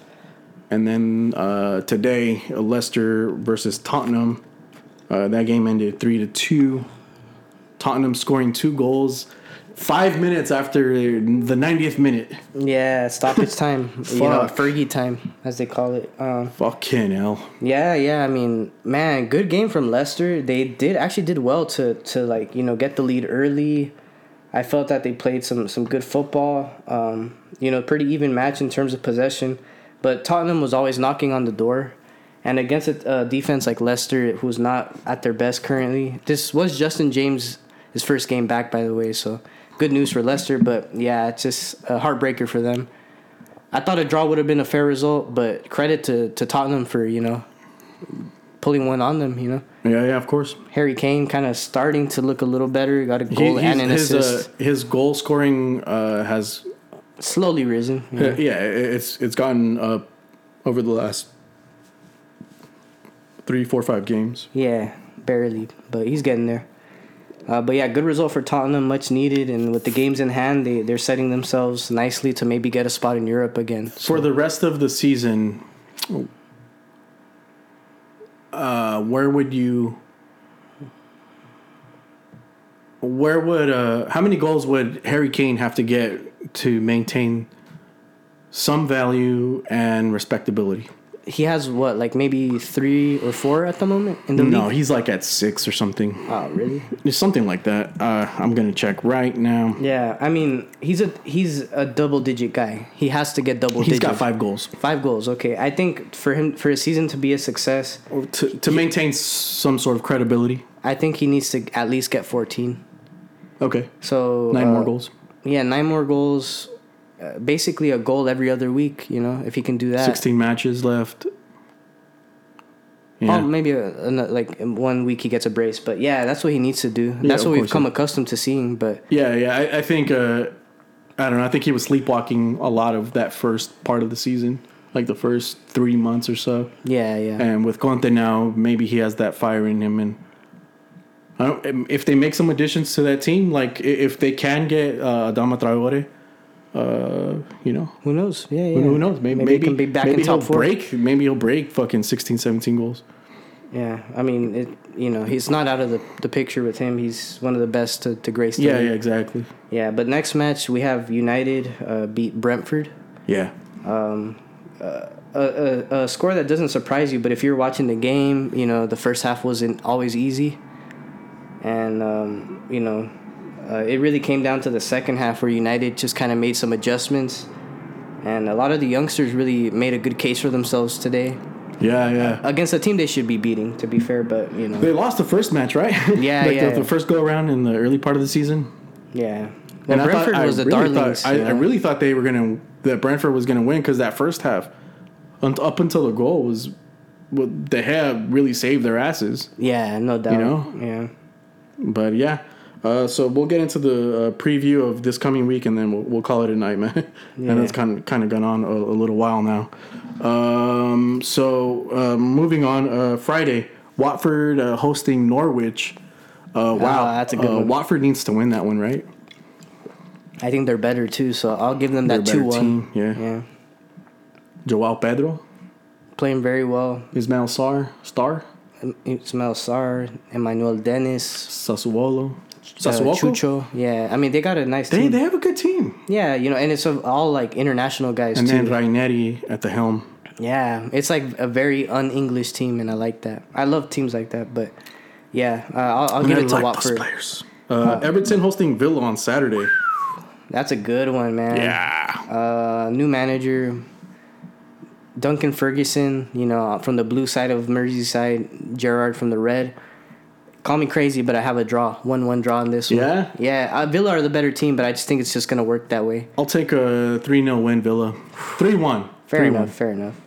and then uh, today Leicester versus Tottenham. Uh, that game ended three to two. Tottenham scoring two goals, five minutes after the 90th minute. yeah. Stoppage time, you know, Fergie time, as they call it. Um, Fucking hell. Yeah, yeah. I mean, man, good game from Leicester. They did actually did well to to like you know get the lead early. I felt that they played some some good football. Um, you know, pretty even match in terms of possession, but Tottenham was always knocking on the door. And against a uh, defense like Leicester, who's not at their best currently, this was Justin James' his first game back, by the way. So good news for Leicester, but yeah, it's just a heartbreaker for them. I thought a draw would have been a fair result, but credit to, to Tottenham for you know pulling one on them. You know, Yeah, yeah, of course. Harry Kane kind of starting to look a little better. Got a goal he's- and an his, assist. uh, his goal scoring uh, has Slowly risen. you Uh, yeah, it's it's gotten up over the last three, four, five games. Yeah, barely, but he's getting there. Uh, but yeah, good result for Tottenham, much needed, and with the games in hand, they they're setting themselves nicely to maybe get a spot in Europe again. For the rest of the season, uh, where would you? Where would uh, how many goals would Harry Kane have to get to maintain some value and respectability? He has what, like maybe three or four at the moment in the No, league. he's like at six or something. Oh, really? It's something like that. Uh, I'm gonna check right now. Yeah, I mean, he's a he's a double digit guy. He has to get double He's digit. got five goals. Five goals. Okay, I think for him for his season to be a success, to, to maintain some sort of credibility. I think he needs to at least get fourteen. Okay, So nine more uh, goals, Yeah, nine more goals. Uh, basically, a goal every other week. You know, if he can do that. sixteen matches left. Yeah, Oh, maybe a, ano- like one week he gets a brace, but yeah, that's what he needs to do. That's what we've come yeah. accustomed to seeing. But yeah, yeah. I, I think uh, I don't know. I think he was sleepwalking a lot of that first part of the season, like the first three months or so. yeah, yeah, And with Conte now, maybe he has that fire in him. And I don't, if they make some additions to that team, like if they can get uh, Adama Traore, uh, you know, who knows? Yeah, yeah. Who- Who knows? Maybe Maybe maybe, he can be back maybe in top he'll four. break. Maybe he'll break fucking 16, 17 goals. Yeah, I mean, it, you know, he's not out of the, the picture with him. He's one of the best to, to grace the Yeah, yeah, exactly. Yeah, but next match we have United uh, beat Brentford. Yeah, A, a, a score that doesn't surprise you, but if you're watching the game, you know the first half wasn't always easy, and um, you know uh, it really came down to the second half where United just kind of made some adjustments, and a lot of the youngsters really made a good case for themselves today yeah, yeah. against a team they should be beating. To be fair, but you know, They lost the first match, right? Yeah, like yeah. The, the first go around in the early part of the season. yeah. Well, I thought- Brentford I was the really darlings. Thought, I, I really thought they were gonna that Brentford was gonna win because that first half, up until the goal was, well, they had really saved their asses. yeah, no doubt. You know? yeah. But yeah, uh, so we'll get into the uh, preview of this coming week, and then we'll, we'll call it a night, man. Yeah. and it's kind of kind of gone on a, a little while now. Um, so uh, moving on, uh, Friday, Watford uh, hosting Norwich. Uh, wow, that's a good one. Watford needs to win that one, right? I think they're better too, so I'll give them that two one. team, yeah. yeah, Joao Pedro, playing very well. Ismail Sarr, Star, Ismail Sarr, Emmanuel Dennis, Sassuolo, uh, Sassuolo. Chucho. Yeah, I mean they got a nice they team. they have a good team, yeah, you know, and it's all like international guys and too. then Ranieri at the helm. yeah, it's like a very un-English team, and I like that. I love teams like that, but yeah, uh, I'll, I'll give it to like Watford. players. Uh, Everton hosting Villa on Saturday. That's a good one, man. Yeah. Uh, new manager, Duncan Ferguson. You know, from the blue side of Merseyside, Gerrard from the red. Call me crazy, but I have a draw, one one draw in this one. Yeah? yeah. Uh, Villa are the better team, but I just think it's just gonna work that way. I'll take a 3 0 win, Villa. 3 1. Fair enough. Fair enough.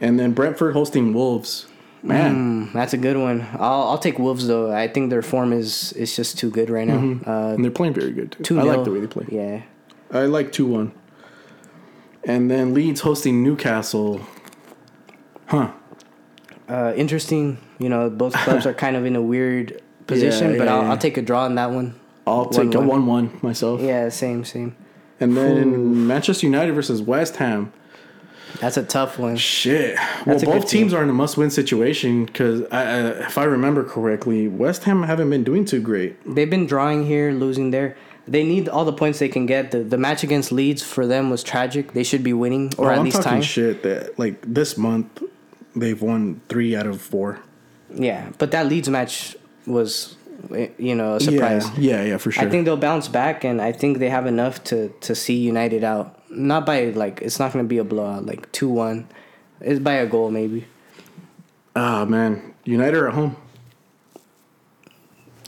And then Brentford hosting Wolves. Man. Mm, that's a good one. I'll I'll take Wolves though. I think their form is is just too good right now. Uh, and they're playing very good, too. two I like the way they play. Yeah. I like 2 1. And then Leeds hosting Newcastle. Huh. Uh, interesting. You know, both clubs are kind of in a weird position, Yeah, but yeah, I'll. I'll take a draw in that one. I'll take a 1-1. 1 1 myself. Yeah, same, same. And then Manchester United versus West Ham. That's a tough one. Shit. Well, That's a both good team. teams are in a must-win situation because, if I remember correctly, West Ham haven't been doing too great. They've been drawing here, losing there. They need all the points they can get. The the match against Leeds for them was tragic. They should be winning or Oh, at I'm least talking tying. shit that like this month they've won three out of four. Yeah, but that Leeds match was, you know, a surprise. Yeah, yeah, yeah, for sure. I think they'll bounce back, and I think they have enough to to see United out. Not by like it's not going to be a blowout, like two one. It's by a goal maybe. Ah man, United are at home.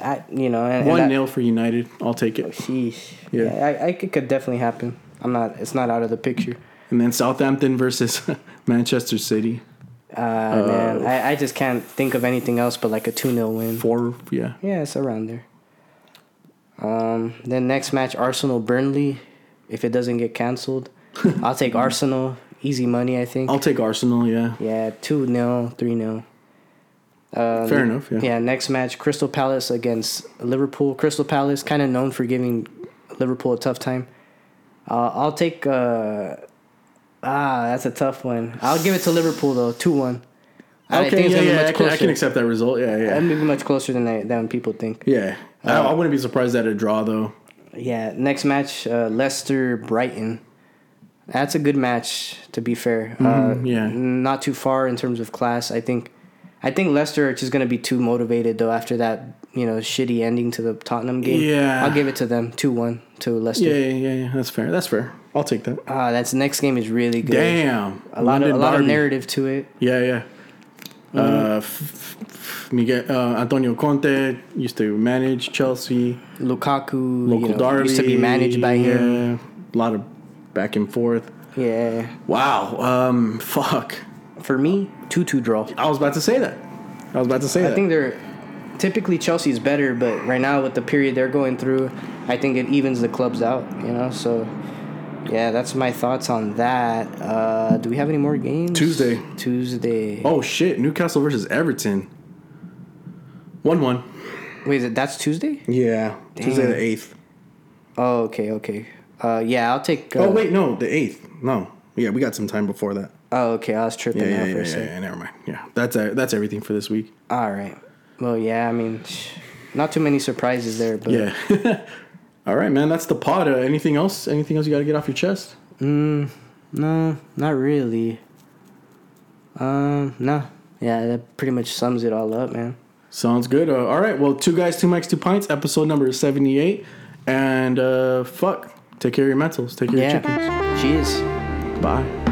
I, you know, and, and One that- 0 for United. I'll take it. Sheesh. Yeah. Yeah, I, I it could definitely happen. I'm not. It's not out of the picture. And then Southampton versus Manchester City. Uh, man, I, I just can't think of anything else but like a two 0 win. Four, yeah. Yeah, it's around there. Um, then next match, Arsenal Burnley. If it doesn't get canceled, I'll take Arsenal. Easy money, I think. I'll take Arsenal. Yeah. Yeah, two 0 three 0 uh, Fair enough, yeah. Yeah. Next match, Crystal Palace against Liverpool. Crystal Palace, kind of known for giving Liverpool a tough time. Uh, I'll take. Uh, ah, that's a tough one. I'll give it to Liverpool though, two one. I Okay, think it's yeah, be yeah. much I can, I can accept that result. Yeah, yeah. Maybe much closer than I, than people think. Yeah. I, I wouldn't be surprised at a draw though. Yeah, next match, uh, Leicester Brighton. That's a good match, to be fair. uh, Mm-hmm, yeah. not too far in terms of class. I think, I think Leicester are just gonna be too motivated though after that you know shitty ending to the Tottenham game. Yeah. I'll give it to them two one to Leicester. Yeah, yeah, yeah. That's fair. That's fair. I'll take that. Ah, that's next game is really good. Damn. a lot of a London lot of narrative to it. Yeah, yeah. Mm-hmm. Uh, f- f- Miguel uh, Antonio Conte used to manage Chelsea. Lukaku Local you know, derby used to be managed by him. A lot of back and forth. Yeah, Wow. Um. Fuck. for me, two two draw. I was about to say that. I was about to say I that. I think they're typically Chelsea's better, but right now with the period they're going through, I think it evens the clubs out. You know, so yeah, that's my thoughts on that. Uh, do we have any more games? Tuesday. Tuesday. oh shit! Newcastle versus Everton. One one. wait, is it, that's Tuesday? Yeah. Tuesday the eighth. Oh, okay, okay. Uh, yeah, I'll take. Uh, oh wait, no, the eighth. No. Yeah, we got some time before that. Oh, okay. I was tripping Yeah, out yeah, for yeah, a second. yeah. Never mind. Yeah, that's uh, that's everything for this week. All right. Well, yeah. I mean, not too many surprises there, but Yeah. All right, man. That's the pod. Uh, anything else? Anything else you got to get off your chest? Mm, no, not really. Um, no. Yeah, that pretty much sums it all up, man. Sounds good. Uh, all right. Well, two guys, two mics, two pints. Episode number seventy-eight. And uh, fuck. Take care of your mentals. Take care of your Yeah. chickens. Cheers. Bye.